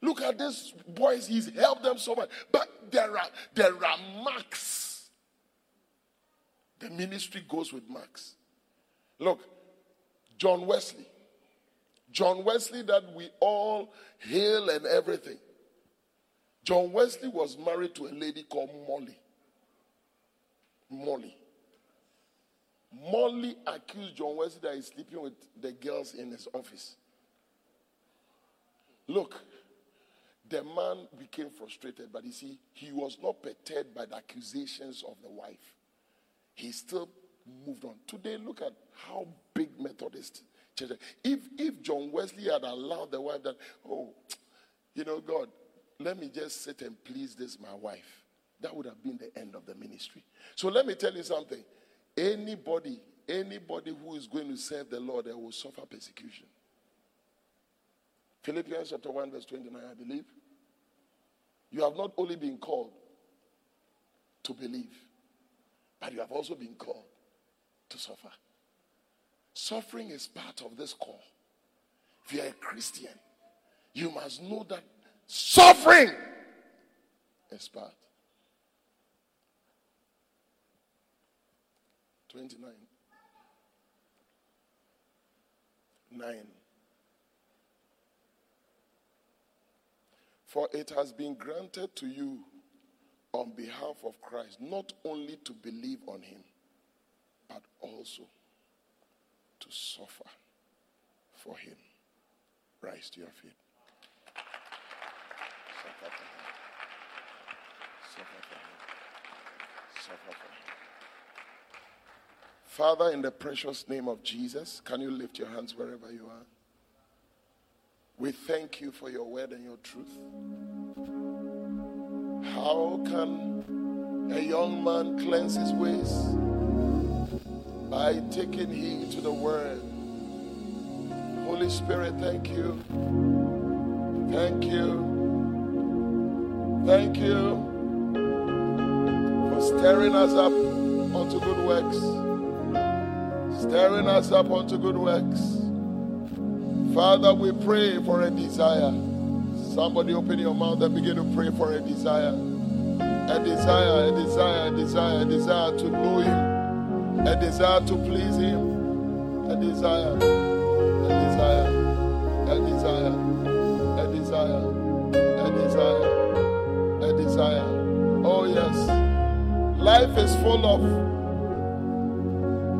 Look at these boys, he's helped them so much. But there are there are marks. The ministry goes with marks. Look, John Wesley. John Wesley, that we all hail and everything. John Wesley was married to a lady called Molly. Molly. Molly accused John Wesley that he's sleeping with the girls in his office. Look, the man became frustrated, but you see, he was not perturbed by the accusations of the wife. He still moved on. Today, look at how big Methodist church. If if John Wesley had allowed the wife that, oh, you know, God, let me just sit and please this my wife, that would have been the end of the ministry. So let me tell you something. Anybody, anybody who is going to serve the Lord, they will suffer persecution. Philippians chapter 1, verse 29, I believe. You have not only been called to believe, but you have also been called to suffer. Suffering is part of this call. If you're a Christian, you must know that suffering is part. 29. 9. For it has been granted to you on behalf of Christ not only to believe on him, but also to suffer for him. Rise to your feet. Suffer for him. Suffer for him. Suffer for him. Father, in the precious name of Jesus, can you lift your hands wherever you are? We thank you for your word and your truth. How can a young man cleanse his ways? by taking heed to the word. Holy Spirit, thank you. Thank you. Thank you for stirring us up unto good works. Stirring us up unto good works. Father, we pray for a desire. Somebody open your mouth and begin to pray for a desire. A desire, a desire, a desire, a desire to know Him. A desire to please Him. A desire, a desire, a desire, a desire, a desire, a desire. Oh, yes. Life is full of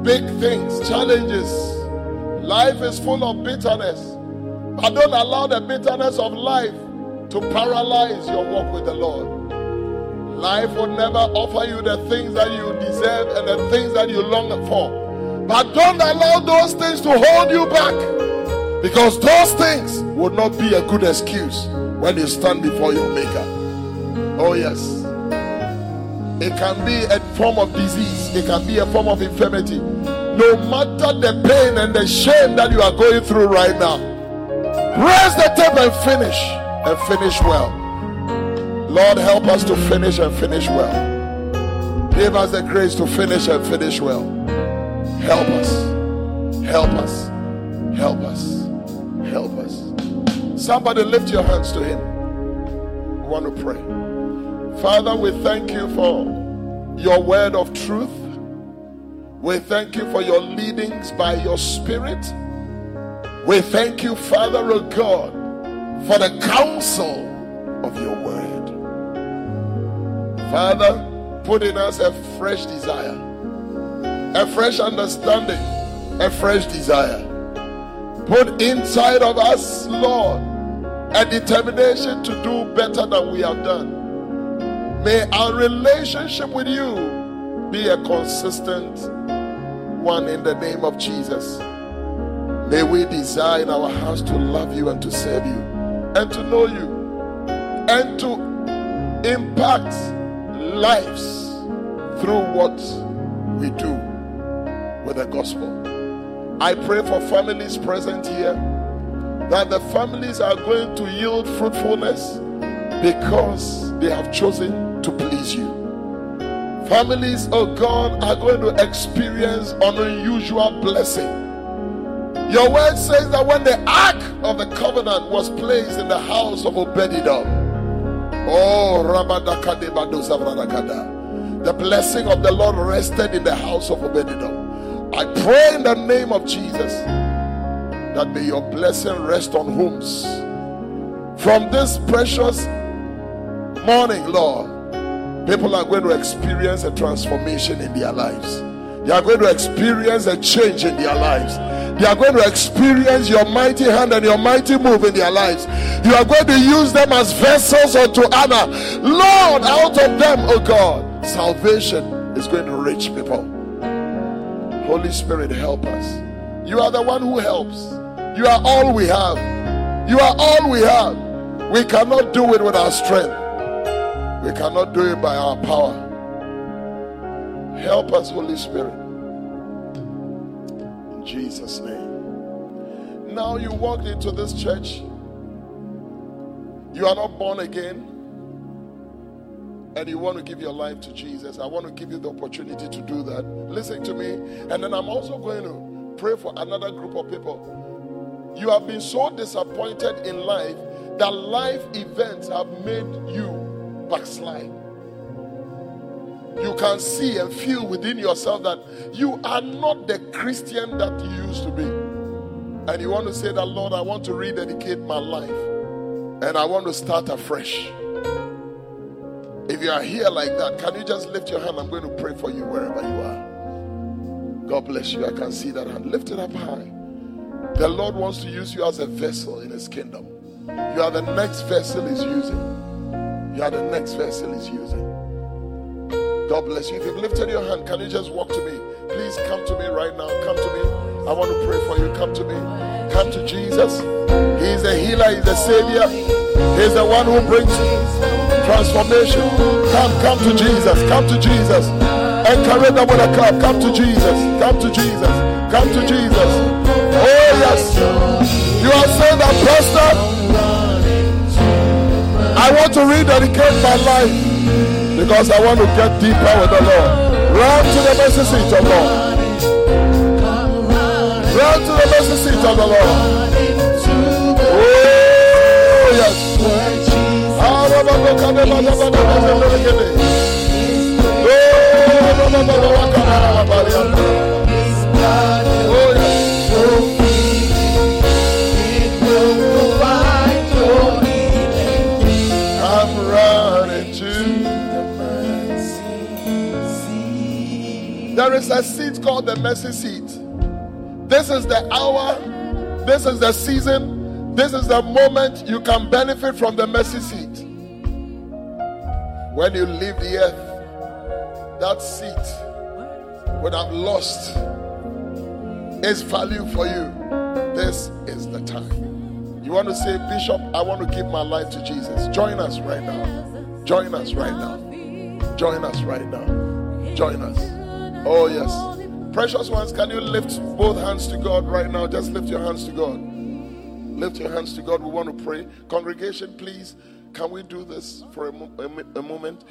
big things, challenges. Life is full of bitterness. But don't allow the bitterness of life to paralyze your walk with the Lord. Life will never offer you the things that you deserve and the things that you long for. But don't allow those things to hold you back. Because those things will not be a good excuse when you stand before your Maker. Oh, yes. It can be a form of disease, it can be a form of infirmity. No matter the pain and the shame that you are going through right now, press the tape and finish and finish well. Lord, help us to finish and finish well. Give us the grace to finish and finish well. Help us. Help us. Help us. Help us. Somebody lift your hands to Him. We want to pray. Father, we thank you for your word of truth. We thank you for your leadings by your spirit. We thank you, Father of God, for the counsel of your word. Father, put in us a fresh desire, a fresh understanding, a fresh desire. Put inside of us, Lord, a determination to do better than we have done. May our relationship with you be a consistent one in the name of Jesus. May we desire in our hearts to love you and to serve you and to know you and to impact lives through what we do with the gospel. I pray for families present here that the families are going to yield fruitfulness because they have chosen to please you. Families, oh God, are going to experience an unusual blessing. Your word says that when the ark of the covenant was placed in the house of Obededom, oh, the blessing of the Lord rested in the house of Obededom. I pray in the name of Jesus that may your blessing rest on homes. From this precious morning, Lord, people are going to experience a transformation in their lives. They are going to experience a change in their lives. They are going to experience your mighty hand and your mighty move in their lives. You are going to use them as vessels unto honor. Lord, out of them, oh God, salvation is going to reach people. Holy Spirit, help us. You are the one who helps. You are all we have. You are all we have. We cannot do it with our strength. We cannot do it by our power. Help us, Holy Spirit. Jesus' name. Now you walked into this church. You are not born again. And you want to give your life to Jesus. I want to give you the opportunity to do that. Listen to me. And then I'm also going to pray for another group of people. You have been so disappointed in life that life events have made you backslide. You can see and feel within yourself that you are not the Christian that you used to be. And you want to say that, Lord, I want to rededicate my life and I want to start afresh. If you are here like that, can you just lift your hand? I'm going to pray for you wherever you are. God bless you. I can see that hand. Lift it up high. The Lord wants to use you as a vessel in His kingdom. You are the next vessel He's using. You are the next vessel he's using. God bless you. If you've lifted your hand, can you just walk to me? Please come to me right now. Come to me. I want to pray for you. Come to me. Come to Jesus. He is the healer, He's the Savior. He's the one who brings transformation. Come, come to Jesus. Come to Jesus. Encourage them with a cup. Come to Jesus. Come to Jesus. Come to Jesus. Oh, yes. You are saying that, Pastor. I want to rededicate my life because I want to get deeper with the Lord. Run to the mercy seat of Lord. Run to the mercy seat of the Lord. Oh, yes. Oh, called the mercy seat. This is the hour, this is the season, this is the moment you can benefit from the mercy seat. When you leave the earth, that seat would have lost its value for you. This is the time. You want to say, Bishop, I want to give my life to Jesus. Join us right now. Join us right now. Join us right now. Join us. Oh, yes. Precious ones, can you lift both hands to God right now? Just lift your hands to God. Lift your hands to God. We want to pray. Congregation, please, can we do this for a, a a moment?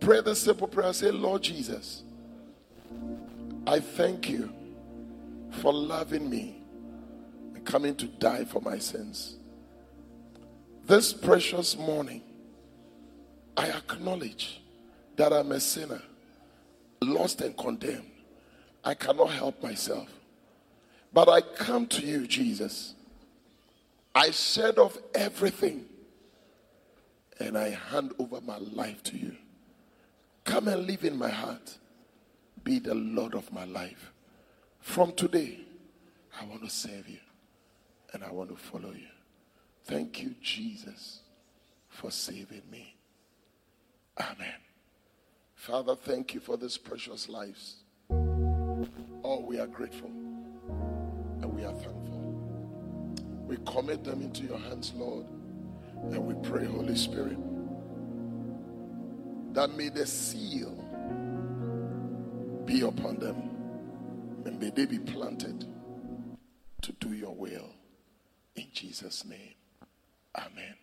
Pray this simple prayer. Say, Lord Jesus, I thank you for loving me and coming to die for my sins. This precious morning, I acknowledge that I'm a sinner, lost and condemned. I cannot help myself. But I come to you, Jesus. I shed off everything and I hand over my life to you. Come and live in my heart. Be the Lord of my life. From today, I want to serve you and I want to follow you. Thank you, Jesus, for saving me. Amen. Father, thank you for these precious lives. Oh, we are grateful and we are thankful. We commit them into your hands, Lord, and we pray, Holy Spirit, that may the seal be upon them and may they be planted to do your will. In Jesus' name, amen.